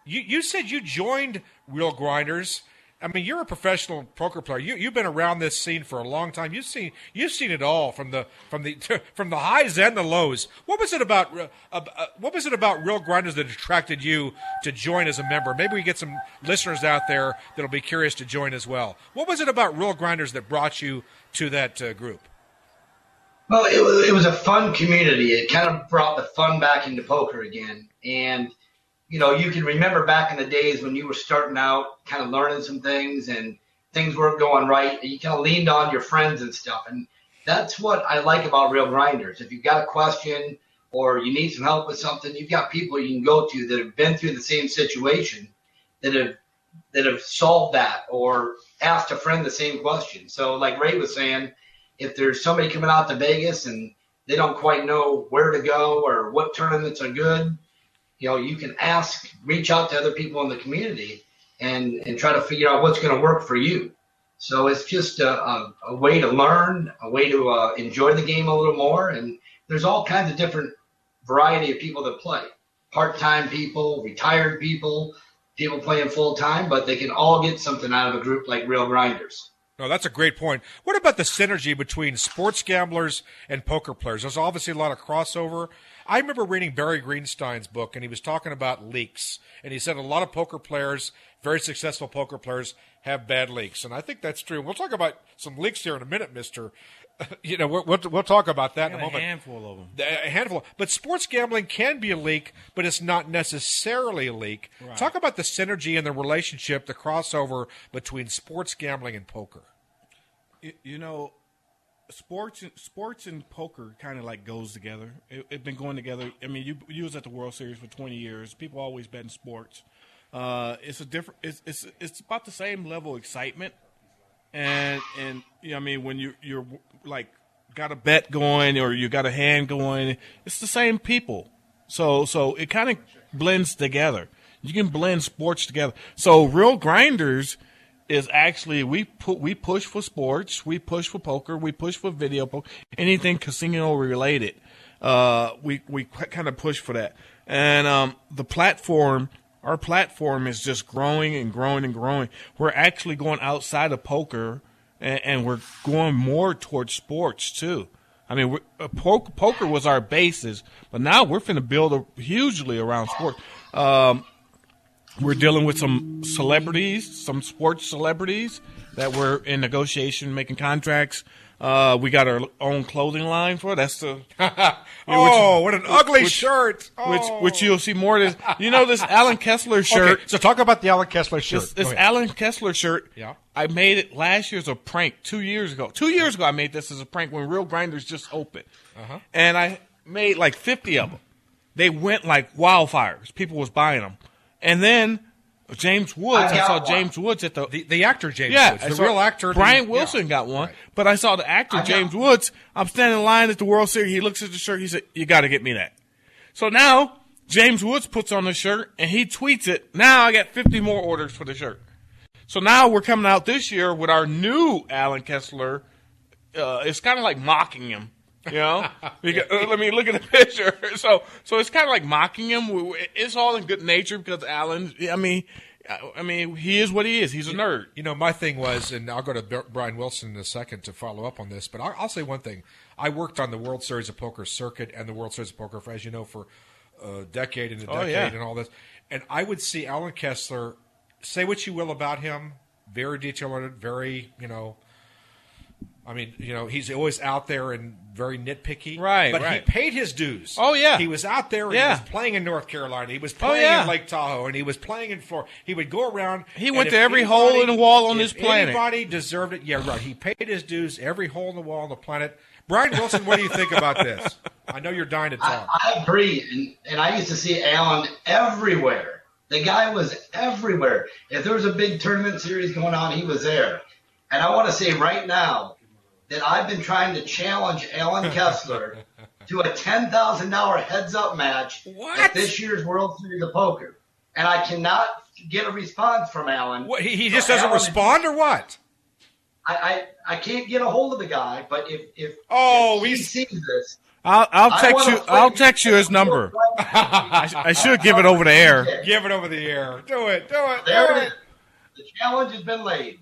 you you said you joined Real Grinders. I mean, you're a professional poker player. You you've been around this scene for a long time. You've seen you've seen it all from the from the *laughs* from the highs and the lows. What was it about? Uh, uh, what was it about Real Grinders that attracted you to join as a member? Maybe we get some listeners out there that'll be curious to join as well. What was it about Real Grinders that brought you to that uh, group? Well, it was, it was a fun community. It kind of brought the fun back into poker again. And, you know, you can remember back in the days when you were starting out, kind of learning some things and things weren't going right. And you kind of leaned on your friends and stuff. And that's what I like about Real Grinders. If you've got a question or you need some help with something, you've got people you can go to that have been through the same situation that have that have solved that or asked a friend the same question. So, like Ray was saying, if there's somebody coming out to Vegas and they don't quite know where to go or what tournaments are good, you know, you can ask, reach out to other people in the community and, and try to figure out what's going to work for you. So it's just a, a, a way to learn, a way to uh, enjoy the game a little more. And there's all kinds of different variety of people that play part-time people, retired people, people playing full time, but they can all get something out of a group like Real Grinders. No, that's a great point. What about the synergy between sports gamblers and poker players? There's obviously a lot of crossover. I remember reading Barry Greenstein's book, and he was talking about leaks. And he said a lot of poker players, very successful poker players, have bad leaks. And I think that's true. We'll talk about some leaks here in a minute, Mister. *laughs* You know, we'll, we'll, talk about that in a moment. A handful of them. A handful. But sports gambling can be a leak, but it's not necessarily a leak. Right. Talk about the synergy and the relationship, the crossover between sports gambling and poker. You, you know, sports sports and poker kind of like goes together. It, it's been going together. I mean, you you was at the World Series for twenty years. People always bet in sports. Uh, it's a different. It's, it's it's about the same level of excitement, and and you know, I mean, when you you're like got a bet going or you got a hand going, it's the same people. So so it kind of blends together. You can blend sports together. So real grinders is actually we put we push for sports, we push for poker, we push for video poker, anything casino related. Uh, we we kind of push for that, and um, the platform, our platform is just growing and growing and growing. We're actually going outside of poker, and, and we're going more towards sports too. I mean, uh, poker, poker was our basis, but now we're going to build a, hugely around sports. Um, we're dealing with some celebrities, some sports celebrities that we're in negotiation, making contracts. Uh, we got our own clothing line for it. That's the *laughs* oh, *laughs* what an ugly shirt! Which Oh. which you'll see more of this. You know this *laughs* Allen Kessler shirt. Okay, so talk about the Allen Kessler shirt. This, this. Allen Kessler shirt. Yeah. I made it last year as a prank. Two years ago. Two years ago, I made this as a prank when Real Grinders just opened, Uh-huh. and I made like fifty of them. They went like wildfires. People was buying them, and then James Woods. I I, saw one. James Woods at the The, the actor James yeah, Woods, the saw- real actor. Brian the- Wilson yeah. got one, but I saw the actor James Woods. I'm standing in line at the World Series. He looks at the shirt. He said, "You got to get me that." So now James Woods puts on the shirt and he tweets it. Now I got 50 more orders for the shirt. So now we're coming out this year with our new Allen Kessler. Uh, it's kind of like mocking him. You know, Because- uh, let me look at the *laughs* picture. So, so it's kind of like mocking him. It's all in good nature because Allen. I mean, I- mean, he is what he is. He's a nerd. You know, my thing was, and I'll go to Brian Wilson in a second to follow up on this, but I'll, I'll say one thing. I worked on the World Series of Poker circuit and the World Series of Poker, for, as you know, for a decade and a Oh, decade yeah. and all this. And I would see Allen Kessler, say what you will about him, very detail oriented, very, you know, I mean, you know, he's always out there and very nitpicky. Right, But right. he paid his dues. Oh, yeah. He was out there and Yeah. he was playing in North Carolina. He was Oh, playing yeah. in Lake Tahoe and he was playing in Florida. He would go around. He went to every hole in the wall on if this planet. Anybody deserved it. Yeah, right. He paid his dues every hole in the wall on the planet. Brian Wilson, what do you think about this? I know you're dying to talk. I agree, and, and I used to see Allen everywhere. The guy was everywhere. If there was a big tournament series going on, he was there. And I want to say right now that I've been trying to challenge Allen *laughs* Kessler to a ten thousand dollar heads up match at this year's World Series of Poker, and I cannot get a response from Allen. What, he, he just doesn't Allen- respond, or what? I, I I can't get a hold of the guy, but if if oh if he sees this, I'll, I'll text you. I'll text you his number. *laughs* I, I should give it over the air. Give it over the air. Do it. Do it. there do it it. is. The challenge has been laid.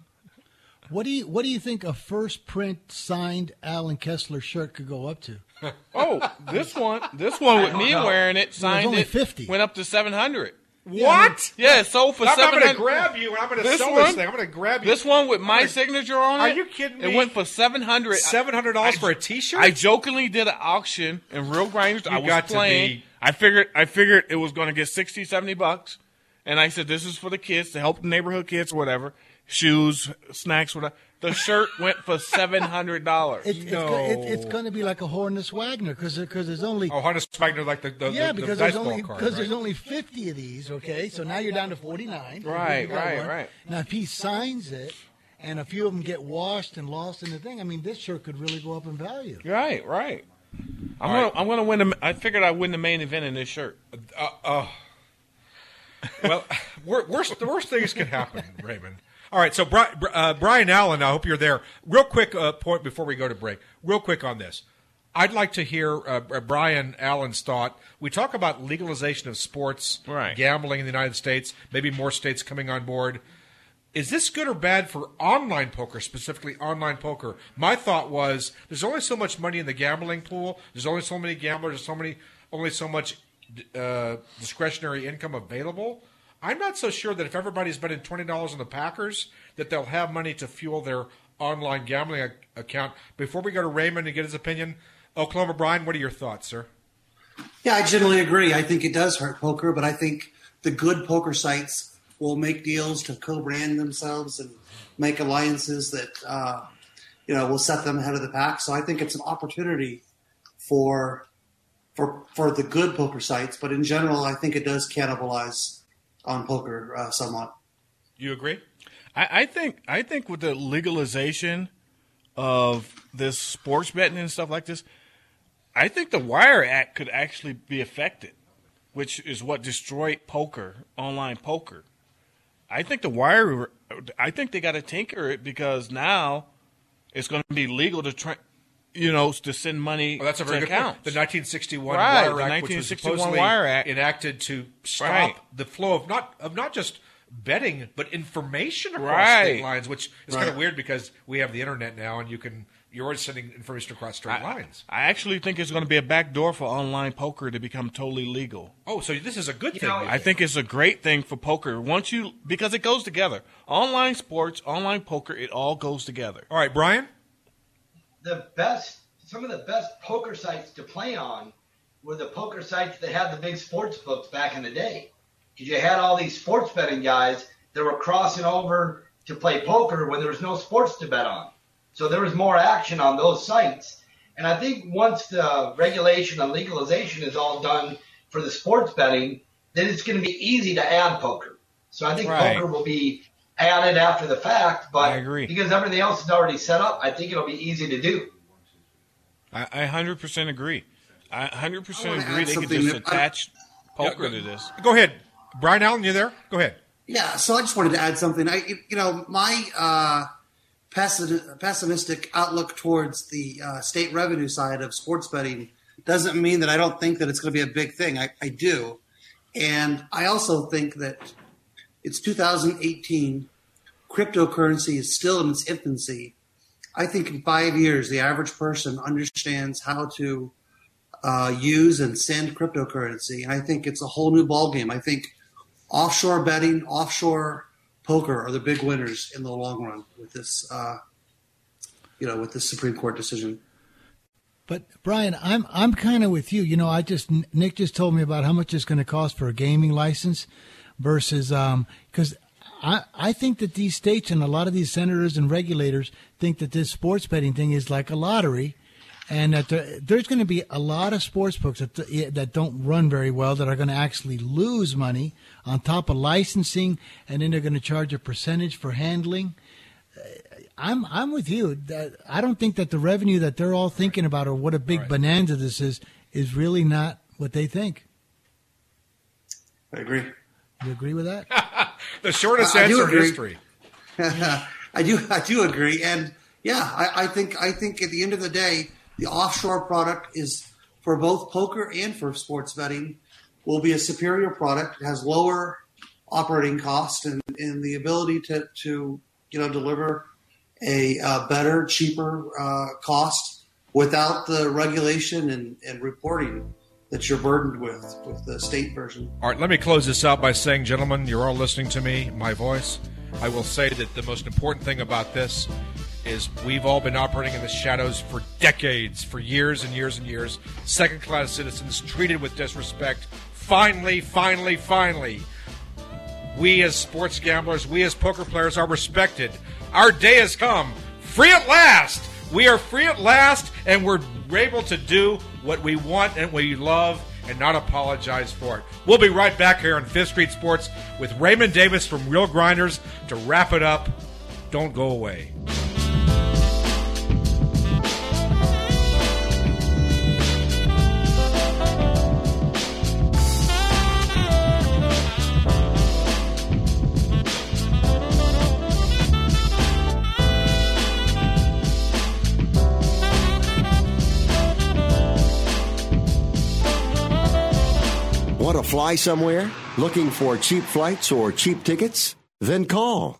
What do you What do you think a first print signed Allen Kessler shirt could go up to? *laughs* Oh, this one, this one with me wearing it, signed only it, 50. went up to seven hundred. What? Yeah, it sold for I'm, I'm seven going to grab you and I'm going to This sell one? this thing. I'm going to grab you. This one with my gonna- signature on it. Are you kidding me? It went for seven hundred. Seven hundred dollars for a T-shirt. I jokingly did an auction in Real Grinders. I was got to playing. be- I figured I figured it was going to get 60, 70 bucks, and I said this is for the kids to help the neighborhood kids or whatever. Shoes, snacks, whatever. The shirt went for *laughs* seven hundred dollars. It, it's, it, it's going to be like a Honus Wagner because because there's only Oh, Honus Wagner, like the, the, yeah the, because the there's only because right? there's only 50 of these. Okay, so now you're down to 49. Right, right, one. right. Now if he signs it. And a few of them get washed and lost in the thing. I mean, this shirt could really go up in value. Right, right. I'm All gonna right. I'm gonna win. The, I figured I'd win the main event in this shirt. Uh, uh, well, *laughs* worst, the worst things can happen, Raymond. All right, so Bri- Bri- uh, Brian Allen, I hope you're there. Real quick uh, point before we go to break. Real quick on this. I'd like to hear uh, Brian Allen's thought. We talk about legalization of sports Right. gambling in the United States, maybe more states coming on board. Is this good or bad for online poker, specifically online poker? My thought was there's only so much money in the gambling pool. There's only so many gamblers. There's so many, only so much uh, discretionary income available. I'm not so sure that if everybody's betting twenty dollars on the Packers, that they'll have money to fuel their online gambling ac- account. Before we go to Raymond and get his opinion, Oklahoma Brian, what are your thoughts, sir? Yeah, I generally agree. I think it does hurt poker, but I think the good poker sites will make deals to co-brand themselves and make alliances that uh, you know will set them ahead of the pack. So I think it's an opportunity for for for the good poker sites, but in general, I think it does cannibalize on poker uh, somewhat. You agree? I, I think I think with the legalization of this sports betting and stuff like this, I think the Wire Act could actually be affected, which is what destroyed poker, online poker. I think the Wire, I think they got to tinker it because now it's going to be legal to try, you know, to send money Well, that's a very to good point. The 1961 Right, Wire Act, which was supposedly Wire Act. enacted to stop Right. the flow of not of not just betting but information across Right. state lines, which is kind of weird because we have the internet now and you can you're always sending information across state lines. I actually think it's going to be a backdoor for online poker to become totally legal. Oh, so this is a good thing. I think it's a great thing for poker. Once you because it goes together. Online sports, online poker, it all goes together. All right, Brian. The best, some of the best poker sites to play on were the poker sites that had the big sports books back in the day. Because you had all these sports betting guys that were crossing over to play poker when there was no sports to bet on. So there was more action on those sites. And I think once the regulation and legalization is all done for the sports betting, then it's going to be easy to add poker. So I think Right. poker will be added after the fact, but I agree. because everything else is already set up, I think it'll be easy to do. I, I 100% agree. I 100% agree they could just that- attach poker to this. Go ahead, Brian Allen. You there? Go ahead. Yeah, so I just wanted to add something. I, you know, my uh, pessi- pessimistic outlook towards the uh, state revenue side of sports betting doesn't mean that I don't think that it's going to be a big thing. I, I do, and I also think that it's 2018. Cryptocurrency is still in its infancy. I think in five years, the average person understands how to uh, use and send cryptocurrency, and I think it's a whole new ballgame. I think offshore betting, offshore poker are the big winners in the long run with this, uh, you know, with the Supreme Court decision. But Brian, I'm I'm kind of with you. You know, I just Nick just told me about how much it's going to cost for a gaming license versus because um, I I think that these states and a lot of these senators and regulators think that this sports betting thing is like a lottery, and that there, there's going to be a lot of sports books that that don't run very well that are going to actually lose money on top of licensing, and then they're going to charge a percentage for handling. I'm I'm with you. I don't think that the revenue that they're all thinking about or what a big right. bonanza this is is really not what they think. I agree. You agree with that? *laughs* the shortest answer in history. *laughs* I do I do agree, and yeah, I, I think I think at the end of the day, the offshore product is for both poker and for sports betting will be a superior product. It has lower operating cost and, and the ability to, to you know deliver a uh, better, cheaper uh, cost without the regulation and, and reporting that you're burdened with with the state version. All right, let me close this out by saying, gentlemen, you're all listening to me, my voice. I will say that the most important thing about this is we've all been operating in the shadows for decades, for years and years and years. Second class citizens treated with disrespect. Finally, finally, finally, we as sports gamblers, we as poker players are respected. Our day has come. Free at last. We are free at last, and we're able to do what we want and we love and not apologize for it. We'll be right back here on Fifth Street Sports with Raymond Davis from Real Grinders to wrap it up. Don't go away. Fly somewhere? Looking for cheap flights or cheap tickets? Then call.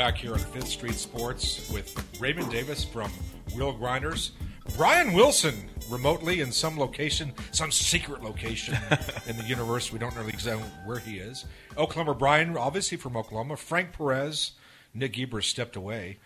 Back here on Fifth Street Sports with Raymond Davis from Real Grinders. Brian Wilson remotely in some location, some secret location *laughs* in the universe. We don't really know where he is. Oklahoma Brian, obviously from Oklahoma. Frank Perez, Nick Geber stepped away.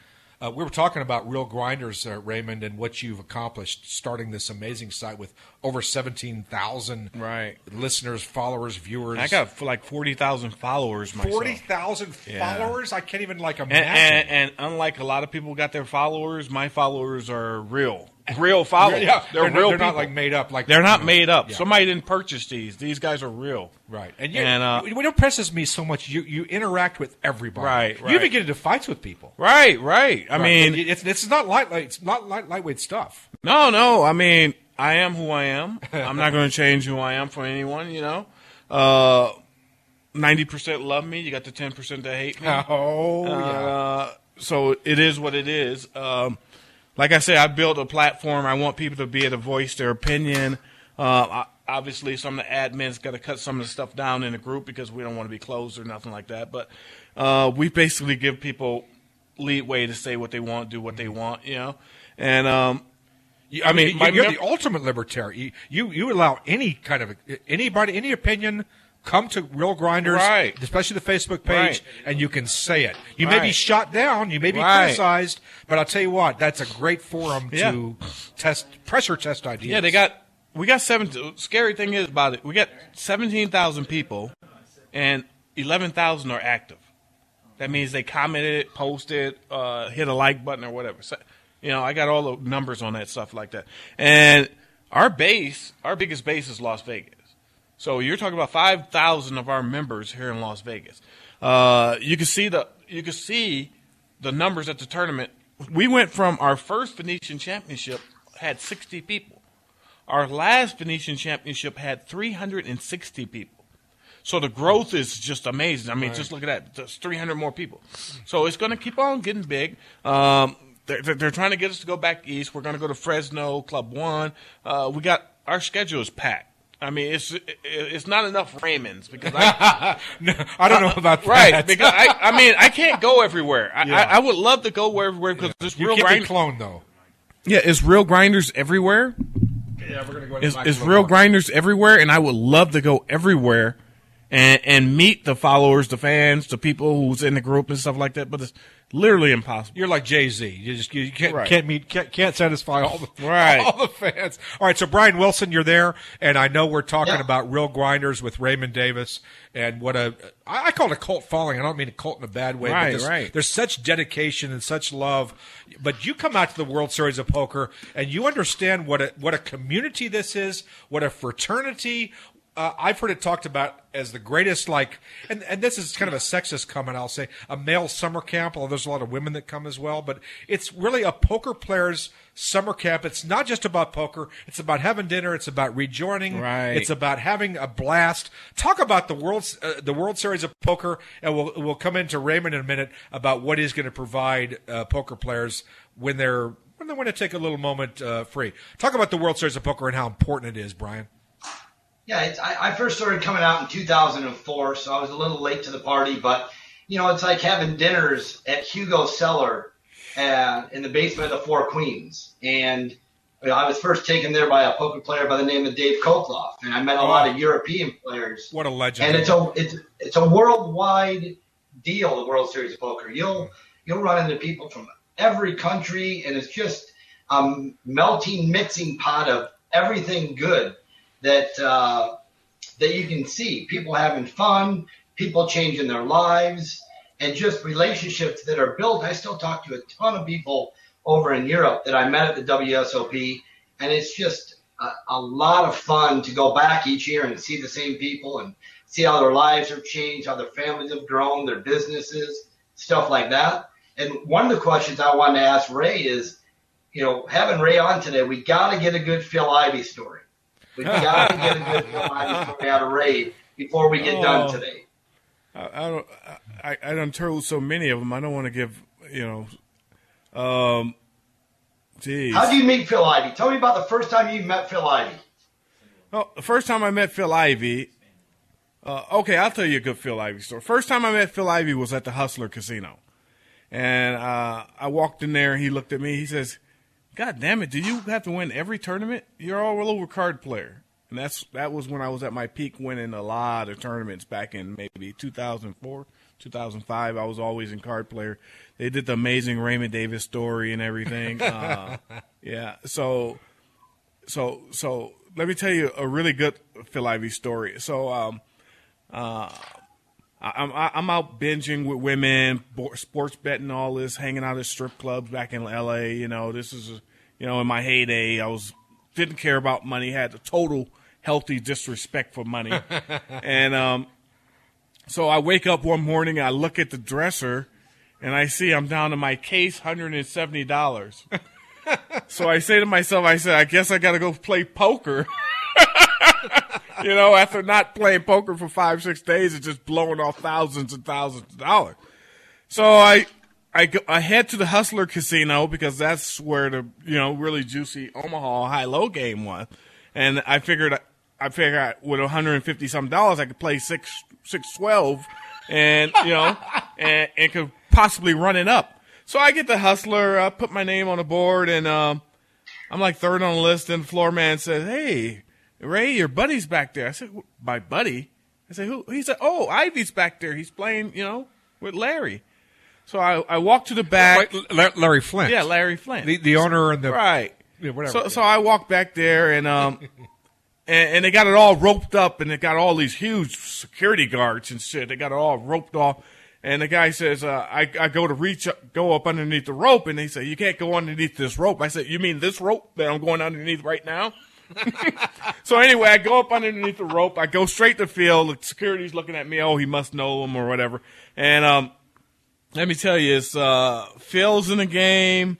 Uh, we were talking about Real Grinders, uh, Raymond, and what you've accomplished starting this amazing site with over 17,000 right. listeners, followers, viewers. I got like 40,000 followers myself. 40,000 Yeah. followers? I can't even like And, imagine. and, and unlike a lot of people got their followers, my followers are real, real followers. Yeah, they're, they're real. they're not, like, made up, like- they're not made up. Yeah. Somebody didn't purchase these. These guys are real. Right. And, you, And, uh, what impresses me so much, you, you interact with everybody. Right, You right. even get into fights with people. Right, right. I Right. mean, And it's, it's not light, it's not light, lightweight stuff. No, no. I mean, I am who I am. I'm not going to change who I am for anyone. You know, Uh, ninety percent love me. You got the ten percent that hate me. Oh, Uh, so it is what it is. Um, like I said, I built a platform. I want people to be able to voice their opinion. Uh, obviously, some of the admins got to cut some of the stuff down in the group because we don't want to be closed or nothing like that. But uh, we basically give people leeway to say what they want, do what they want. You know, and um, I mean, you're mem- the ultimate libertarian. You, you you allow any kind of anybody, any opinion, come to Real Grinders, Right. especially the Facebook page, Right. and you can say it. You may be shot down, you may be Right. criticized, but I'll tell you what, that's a great forum Yeah. to test pressure test ideas. Yeah, they got. We got seven. Scary thing is about it. We got seventeen thousand people, and eleven thousand are active. That means they commented, posted, uh, hit a like button or whatever. So, you know, I got all the numbers on that stuff like that. And our base, our biggest base is Las Vegas. So you're talking about five thousand of our members here in Las Vegas. Uh, you can see the you can see the numbers at the tournament. We went from our first Venetian Championship had sixty people. Our last Venetian Championship had three hundred and sixty people. So the growth is just amazing. I mean, Right. just look at that. There's 300 more people. So it's going to keep on getting big. Um, they're, they're, they're trying to get us to go back east. We're going to go to Fresno, Club One. Uh, we got our schedule is packed. I mean, it's it's not enough Raymonds because I, *laughs* I don't know uh, about that. right because I I mean I can't go everywhere. I, Yeah. I, I would love to go everywhere because there's You real can't be grind- cloned though. Yeah, it's real grinders everywhere. Yeah, we're gonna go. into It's, Mike it's a little real more. grinders everywhere, and I would love to go everywhere and and meet the followers, the fans, the people who's in the group and stuff like that. But it's literally impossible. You're like Jay Z. You just you can't Right. can't meet can't, can't satisfy all the Right. *laughs* all the fans. All right, so Brian Wilson, you're there, and I know we're talking Yeah. about real grinders with Raymond Davis and what a I I call it a cult following. I don't mean a cult in a bad way. Right, but there's, right. There's such dedication and such love. But you come out to the World Series of Poker and you understand what a what a community this is, what a fraternity. Uh, I've heard it talked about as the greatest, like, and, and this is kind of a sexist comment, I'll say, a male summer camp, although there's a lot of women that come as well, but it's really a poker player's summer camp. It's not just about poker. It's about having dinner. It's about rejoining. Right. It's about having a blast. Talk about the World, uh, the World Series of Poker, and we'll, we'll come into Raymond in a minute about what he's going to provide uh, poker players when they're, when they want to take a little moment uh, free. Talk about the World Series of Poker and how important it is, Brian. Yeah, it's, I, I first started coming out in 2004, so I was a little late to the party. But you know, it's like having dinners at Hugo Cellar uh, in the basement of the Four Queens, and you know, I was first taken there by a poker player by the name of Dave Colclough, and I met a lot of European players. What a legend! And it's a it's it's a worldwide deal, the World Series of Poker. You'll you'll run into people from every country, and it's just a melting, mixing pot of everything good that uh, that you can see. People having fun, people changing their lives, and just relationships that are built. I still talk to a ton of people over in Europe that I met at the WSOP, and it's just a, a lot of fun to go back each year and see the same people and see how their lives have changed, how their families have grown, their businesses, stuff like that. And one of the questions I wanted to ask Ray is, you know, having Ray on today, we got to get a good Phil Ivey story. We got to get a good story out of Ray before we get done Oh. today. I, I don't. I, I done told so many of them. I don't want to give. You know. Um. Geez. How do you meet Phil Ivey? Tell me about the first time you met Phil Ivey. Well, the first time I met Phil Ivey, uh, okay, I'll tell you a good Phil Ivey story. First time I met Phil Ivey was at the Hustler Casino, and uh, I walked in there. He looked at me. He says, "God damn it! Do you have to win every tournament? You're all over card player." And that's that was when I was at my peak, winning a lot of tournaments back in maybe 2004, 2005. I was always in card player. They did the amazing Raymond Davis story and everything. *laughs* Uh, yeah, so so so let me tell you a really good Phil Ivey story. So um, uh, I'm I'm out binging with women, sports betting, all this, hanging out at strip clubs back in L.A. You know, this is you know in my heyday. I was didn't care about money, had a total healthy disrespect for money, *laughs* and um, so I wake up one morning, I look at the dresser, and I see I'm down to my case, hundred and seventy dollars. *laughs* so I say to myself, I said, I guess I got to go play poker. *laughs* you know, after not playing poker for five, six days and just blowing off thousands and thousands of dollars. So I, I, go, I head to the Hustler Casino because that's where the you know really juicy Omaha high low game was, and I figured I figured I- with 150 some dollars I could play six six twelve, and you know, *laughs* and, and could possibly run it up. So I get the Hustler, I put my name on the board, and um, I'm like third on the list, and the floor man says, "Hey, Ray, your buddy's back there." I said, "My buddy?" I said, "Who?" He said, "Oh, Ivey's back there. He's playing, you know, with Larry." So I, I walked to the back. Wait, Larry Flynt. Yeah, Larry Flynt. The, the owner and the right. Yeah, whatever. So, so I walked back there and um, *laughs* and, and they got it all roped up and they got all these huge security guards and shit. They got it all roped off. And the guy says, uh, I, I go to reach, up, go up underneath the rope, and they say, you can't go underneath this rope. I said, you mean this rope that I'm going underneath right now? *laughs* so anyway, I go up underneath the rope. I go straight to Phil. The security's looking at me. Oh, he must know him or whatever. And um, let me tell you, it's uh, Phil's in the game,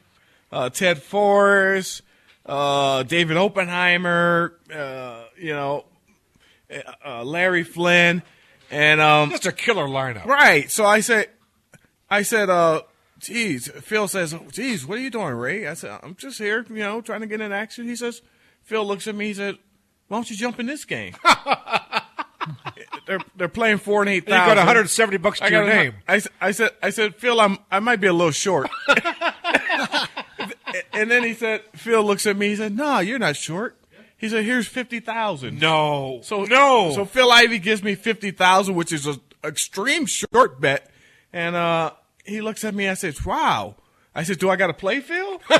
uh, Ted Forrest, uh, David Oppenheimer, uh, you know, uh, Larry Flynt, and um, Just a killer lineup. Right. So I said, I said, uh, geez, Phil says, geez, what are you doing, Ray? I said, I'm just here, you know, trying to get in action. He says, Phil looks at me, he said, why don't you jump in this game? *laughs* they're they're playing four and eight You got 170 bucks to I your name. I, I said I said Phil, I'm I might be a little short. *laughs* and then he said, Phil looks at me. He said, No, you're not short. He said, Here's fifty thousand. No. So no. So Phil Ivey gives me fifty thousand, which is an extreme short bet. And uh, he looks at me. I said, Wow. I said, Do I got to play, Phil? *laughs*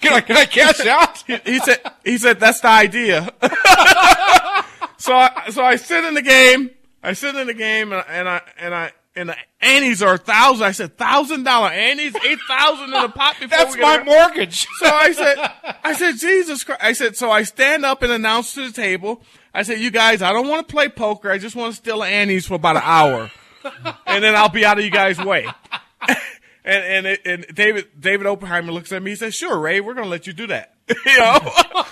can I can I cash out? he, he said he said that's the idea. *laughs* so I, so I sit in the game. I sit in the game and, I- and I and I and the antes are a thousand. I said thousand dollar antes, eight thousand in the pot before That's my around. mortgage. So I said, I said, Jesus Christ. I said, so I stand up and announce to the table. I said, you guys, I don't want to play poker. I just want to steal antes for about an hour, and then I'll be out of you guys' way. *laughs* And and it, and David David Oppenheimer looks at me. He says, "Sure, Ray, we're going to let you do that." *laughs* you know.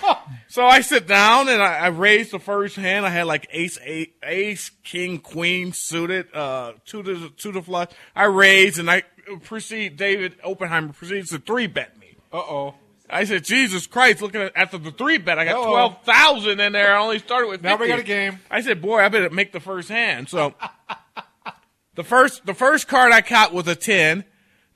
*laughs* so I sit down and I, I raise the first hand. I had like ace, eight, ace, king, queen suited, uh, to the to flush. I raise and I proceed. David Oppenheimer proceeds to three bet me. Uh oh. I said, Jesus Christ! Looking at after the three bet, I got Uh-oh. twelve thousand in there. I only started with 50. Now we got a game. I said, boy, I better make the first hand. So *laughs* the first the first card I caught was a ten,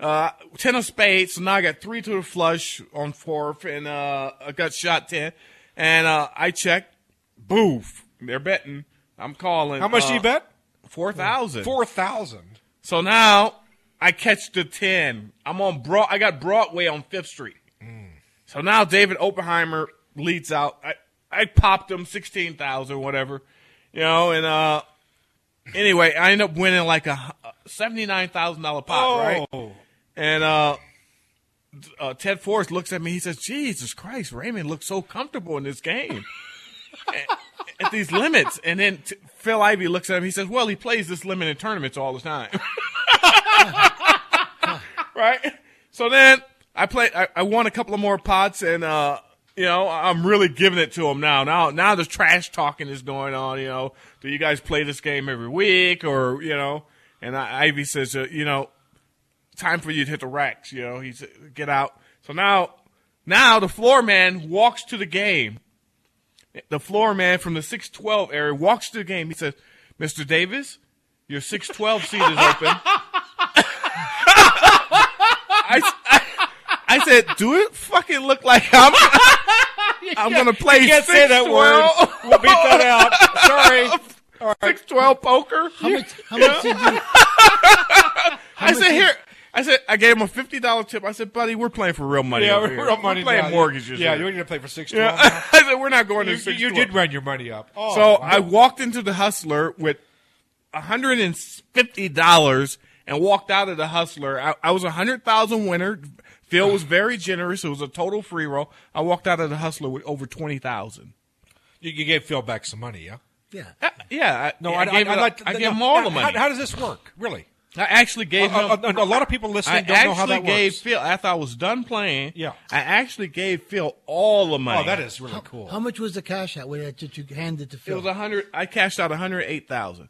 uh, ten of spades. So now I got three to the flush on fourth, and uh, I got shot ten. And uh, I checked, boof, they're betting. I'm calling. How much uh, do you bet? Four thousand. Four thousand. So now I catch the ten. I'm on Broad. I got Broadway on Fifth Street. So now David Oppenheimer leads out. I, I popped him sixteen thousand, whatever, you know. And uh, anyway, I end up winning like a seventy nine thousand dollar pot, right? And uh, uh, Ted Forrest looks at me. He says, "Jesus Christ, Raymond looks so comfortable in this game *laughs* at, at these limits." And then t- Phil Ivey looks at him. He says, "Well, he plays this limited tournaments all the time." *laughs* right. So then I play. I, I won a couple of more pots, and uh, you know I'm really giving it to him now. Now, now the trash talking is going on. You know, do you guys play this game every week, or you know? And I, Ivey says, uh, you know, time for you to hit the racks. You know, he's get out. So now, now the floor man walks to the game. The floor man from the six twelve area walks to the game. He says, "Mr. Davis, your six twelve seat is open." *laughs* I, I, I said, "Do it fucking look like I'm *laughs* I'm gonna play You can't say that word. We'll beat that out. Sorry. All right. *laughs* Six twelve poker. How much? How much did you? I said here. I said I gave him a fifty dollar tip. I said, buddy, we're playing for real money. Yeah, over we're here. real money We're playing now. mortgages. Yeah, here. you're going to play for six Yeah. *laughs* I said we're not going to You, six. you did run your money up. Oh, so I walked into the hustler with hundred and fifty dollars and walked out of the hustler. I, I was a hundred thousand winner. Phil was very generous. It was a total free roll. I walked out of the hustler with over twenty thousand. You, you gave Phil back some money, yeah? Yeah. Uh, yeah. I, No, I, I, gave, I, it- I, like. I no, him all how- the money. How, how does this work? Really? I actually gave A- him. a- a- a lot of people listening I don't know how actually that gave works. Phil after I was done playing. Yeah. I actually gave Phil all the money. Oh, that is really cool. How much was the cash out that you handed to Phil? It was a hundred. I cashed out one hundred eight thousand.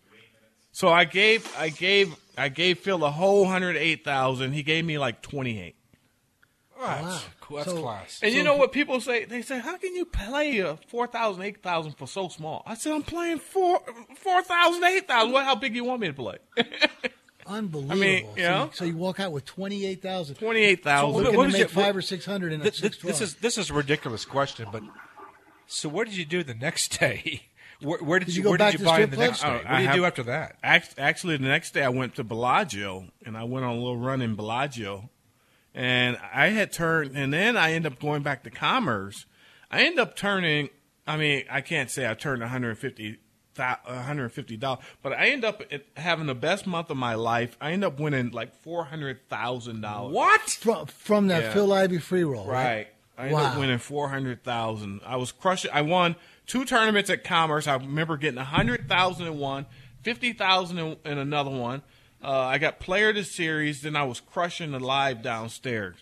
So I gave, I gave, I gave Phil the whole hundred eight thousand. He gave me like twenty eight. Oh, that's cool. That's So- class. And you know what people say? They say, "How can you play a four thousand, eight thousand for so small?" I said, "I'm playing four, four thousand, eight thousand. What? How big you want me to play? *laughs* Unbelievable. I mean, so, you know? you, so you walk out with twenty eight thousand. Twenty eight So thousand. what- Looking what to was make it- what- five or six hundred in a This, six this is this is a ridiculous question, but so what did you do the next day? *laughs* Where, where did, Did you, you go where back did to you buy strip the next oh, day? Oh, What I did you have- do after that? Actually, the next day I went to Bellagio and I went on a little run in Bellagio, and I had turned, and then I ended up going back to Commerce. I ended up turning. I mean, I can't say I turned 150 150 dollars, but I end up having the best month of my life. I end up winning like four hundred thousand dollars. What? from, from that Yeah. Phil Ivey free roll, right? Right. I ended up winning four hundred thousand. I was crushing. I won two tournaments at Commerce. I remember getting a hundred thousand in one, fifty thousand in, in another one. Uh, I got player of the series. Then I was crushing the live downstairs.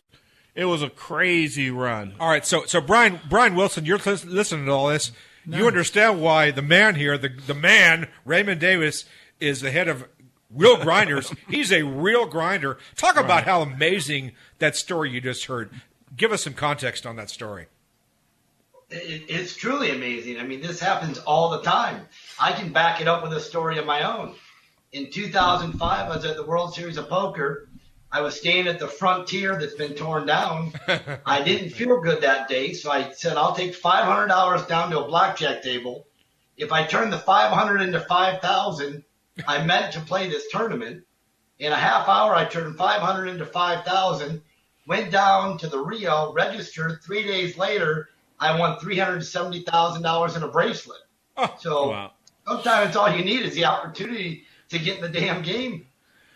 It was a crazy run. All right, so so Brian Brian Wilson, you're listening to all this. You understand why the man here, the the man Raymond Davis, is the head of Real Grinders. *laughs* He's a real grinder. Talk about how amazing that story you just heard. Give us some context on that story. It, it's truly amazing. I mean, this happens all the time. I can back it up with a story of my own. In 2005, I was at the World Series of Poker. I was staying at the Frontier that's been torn down. *laughs* I didn't feel good that day, so I said, I'll take $500 down to a blackjack table. If I turn the 500 into 5,000, I meant to play this tournament. In a half hour, I turned 500 into 5,000, went down to the Rio, registered. Three days later, I won $370,000 in a bracelet. Oh, so Wow. sometimes all you need is the opportunity to get in the damn game.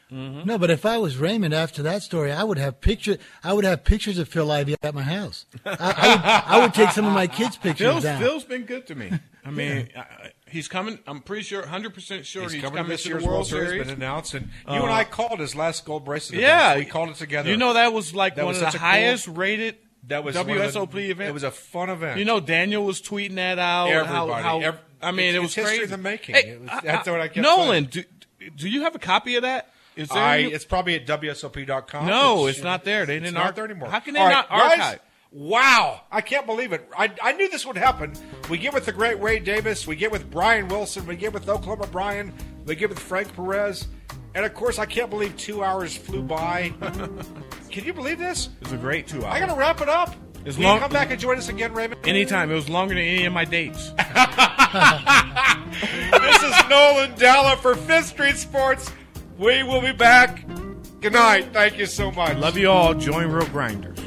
No, but if I was Raymond after that story, I would have picture. I would have pictures of Phil Ivey at my house. I, I, would, I would take some of my kids' *laughs* pictures Phil's, down. Phil's been good to me. I *laughs* mean, I, he's coming. I'm pretty sure, hundred percent sure he's, He's coming, coming to this to year's the World Series. Been announced, and you and Uh, I called his last gold bracelet. Yeah, event. we called it together. You know that was like That one was of the such a cool- highest rated That was one of the- WSOP events. It was a fun event. You know, Daniel was tweeting that out. and how- Everybody. how- Ev- I mean, it's- it was it's history crazy. in the making. Hey, It was- I- that's what I kept Nolan, do, do you have a copy of that? Is there? I, any- it's probably at WSOP.com. No, it's not there. They it's didn't not arch- there anymore. How can they All not right, guys. Wow, I can't believe it. I, I knew this would happen. We get with the great Ray Davis. We get with Brian Wilson. We get with Oklahoma Brian. We get with Frank Perez. And of course, I can't believe two hours flew by. *laughs* Can you believe this? It's a great two hours. I got to wrap it up. As long- you come back and join us again, Raymond? Anytime. It was longer than any of my dates. *laughs* this is Nolan Dalla for Fifth Street Sports. We will be back. Good night. Thank you so much. Love you all. Join Real Grinders.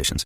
conditions.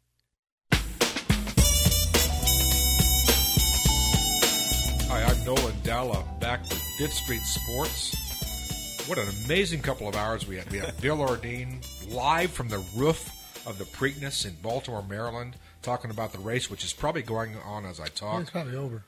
Nolan Dalla, back with Fifth Street Sports. What an amazing couple of hours we had. We had *laughs* Bill Ordine live from the roof of the Preakness in Baltimore, Maryland, talking about the race, which is probably going on as I talk. It's probably over.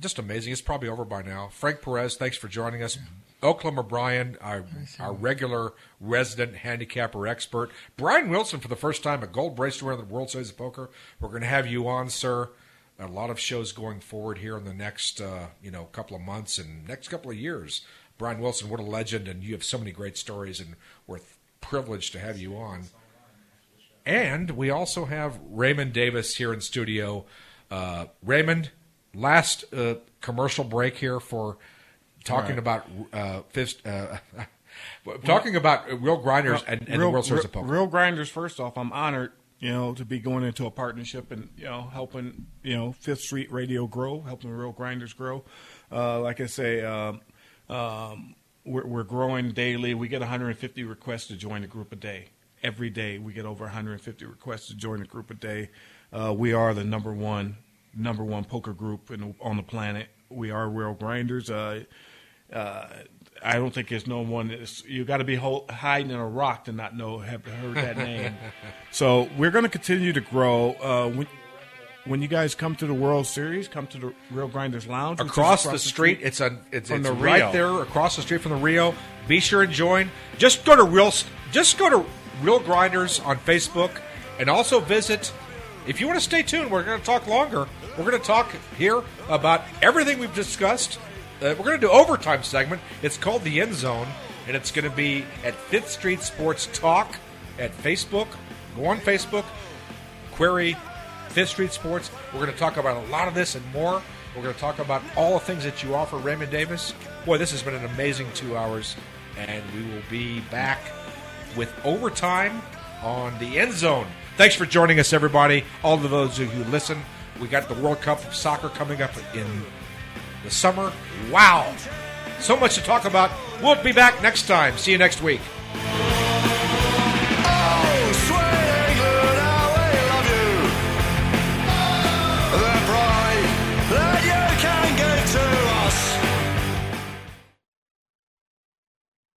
Just amazing. It's probably over by now. Frank Perez, thanks for joining us. Oklahoma Brian, our, our regular resident handicapper expert. Brian Wilson, for the first time, a gold bracelet winner of the World Series of Poker. We're going to have you on, sir. A lot of shows going forward here in the next, uh, you know, couple of months and next couple of years. Brian Wilson, what a legend, and you have so many great stories, and we're privileged to have you on. And we also have Raymond Davis here in studio. Uh, Raymond, last uh, commercial break here for talking Right. about uh, fist, uh, *laughs* talking about real grinders and, and the real, World Series real, of Poker. real grinders. First off, I'm honored, you know, to be going into a partnership and you know helping you know Fifth Street Radio grow, helping real grinders grow. Uh, like I say, um, um, we're, we're growing daily. We get 150 requests to join the group a day. Every day, we get over 150 requests to join the group a day. Uh, we are the number one number one poker group in, on the planet. We are real grinders. Uh, uh, I don't think there's no one. That's, you got to be ho- hiding in a rock to not know have heard that name. *laughs* so we're going to continue to grow. Uh, when, when you guys come to the World Series, come to the Real Grinders Lounge is across, the street. It's a it's, it's the right Rio. there across the street from the Rio. Be sure and join. Just go to real just go to Real Grinders on Facebook and also visit. If you want to stay tuned, we're going to talk longer. We're going to talk here about everything we've discussed. Uh, we're going to do overtime segment. It's called the End Zone, and it's going to be at Fifth Street Sports Talk at Facebook. Go on Facebook. Query, Fifth Street Sports. We're going to talk about a lot of this and more. We're going to talk about all the things that you offer, Raymond Davis. Boy, this has been an amazing two hours, and we will be back with overtime on the end zone. Thanks for joining us, everybody. All of those of you who listen. We got the World Cup of soccer coming up in the summer. Wow. So much to talk about. We'll be back next time. See you next week.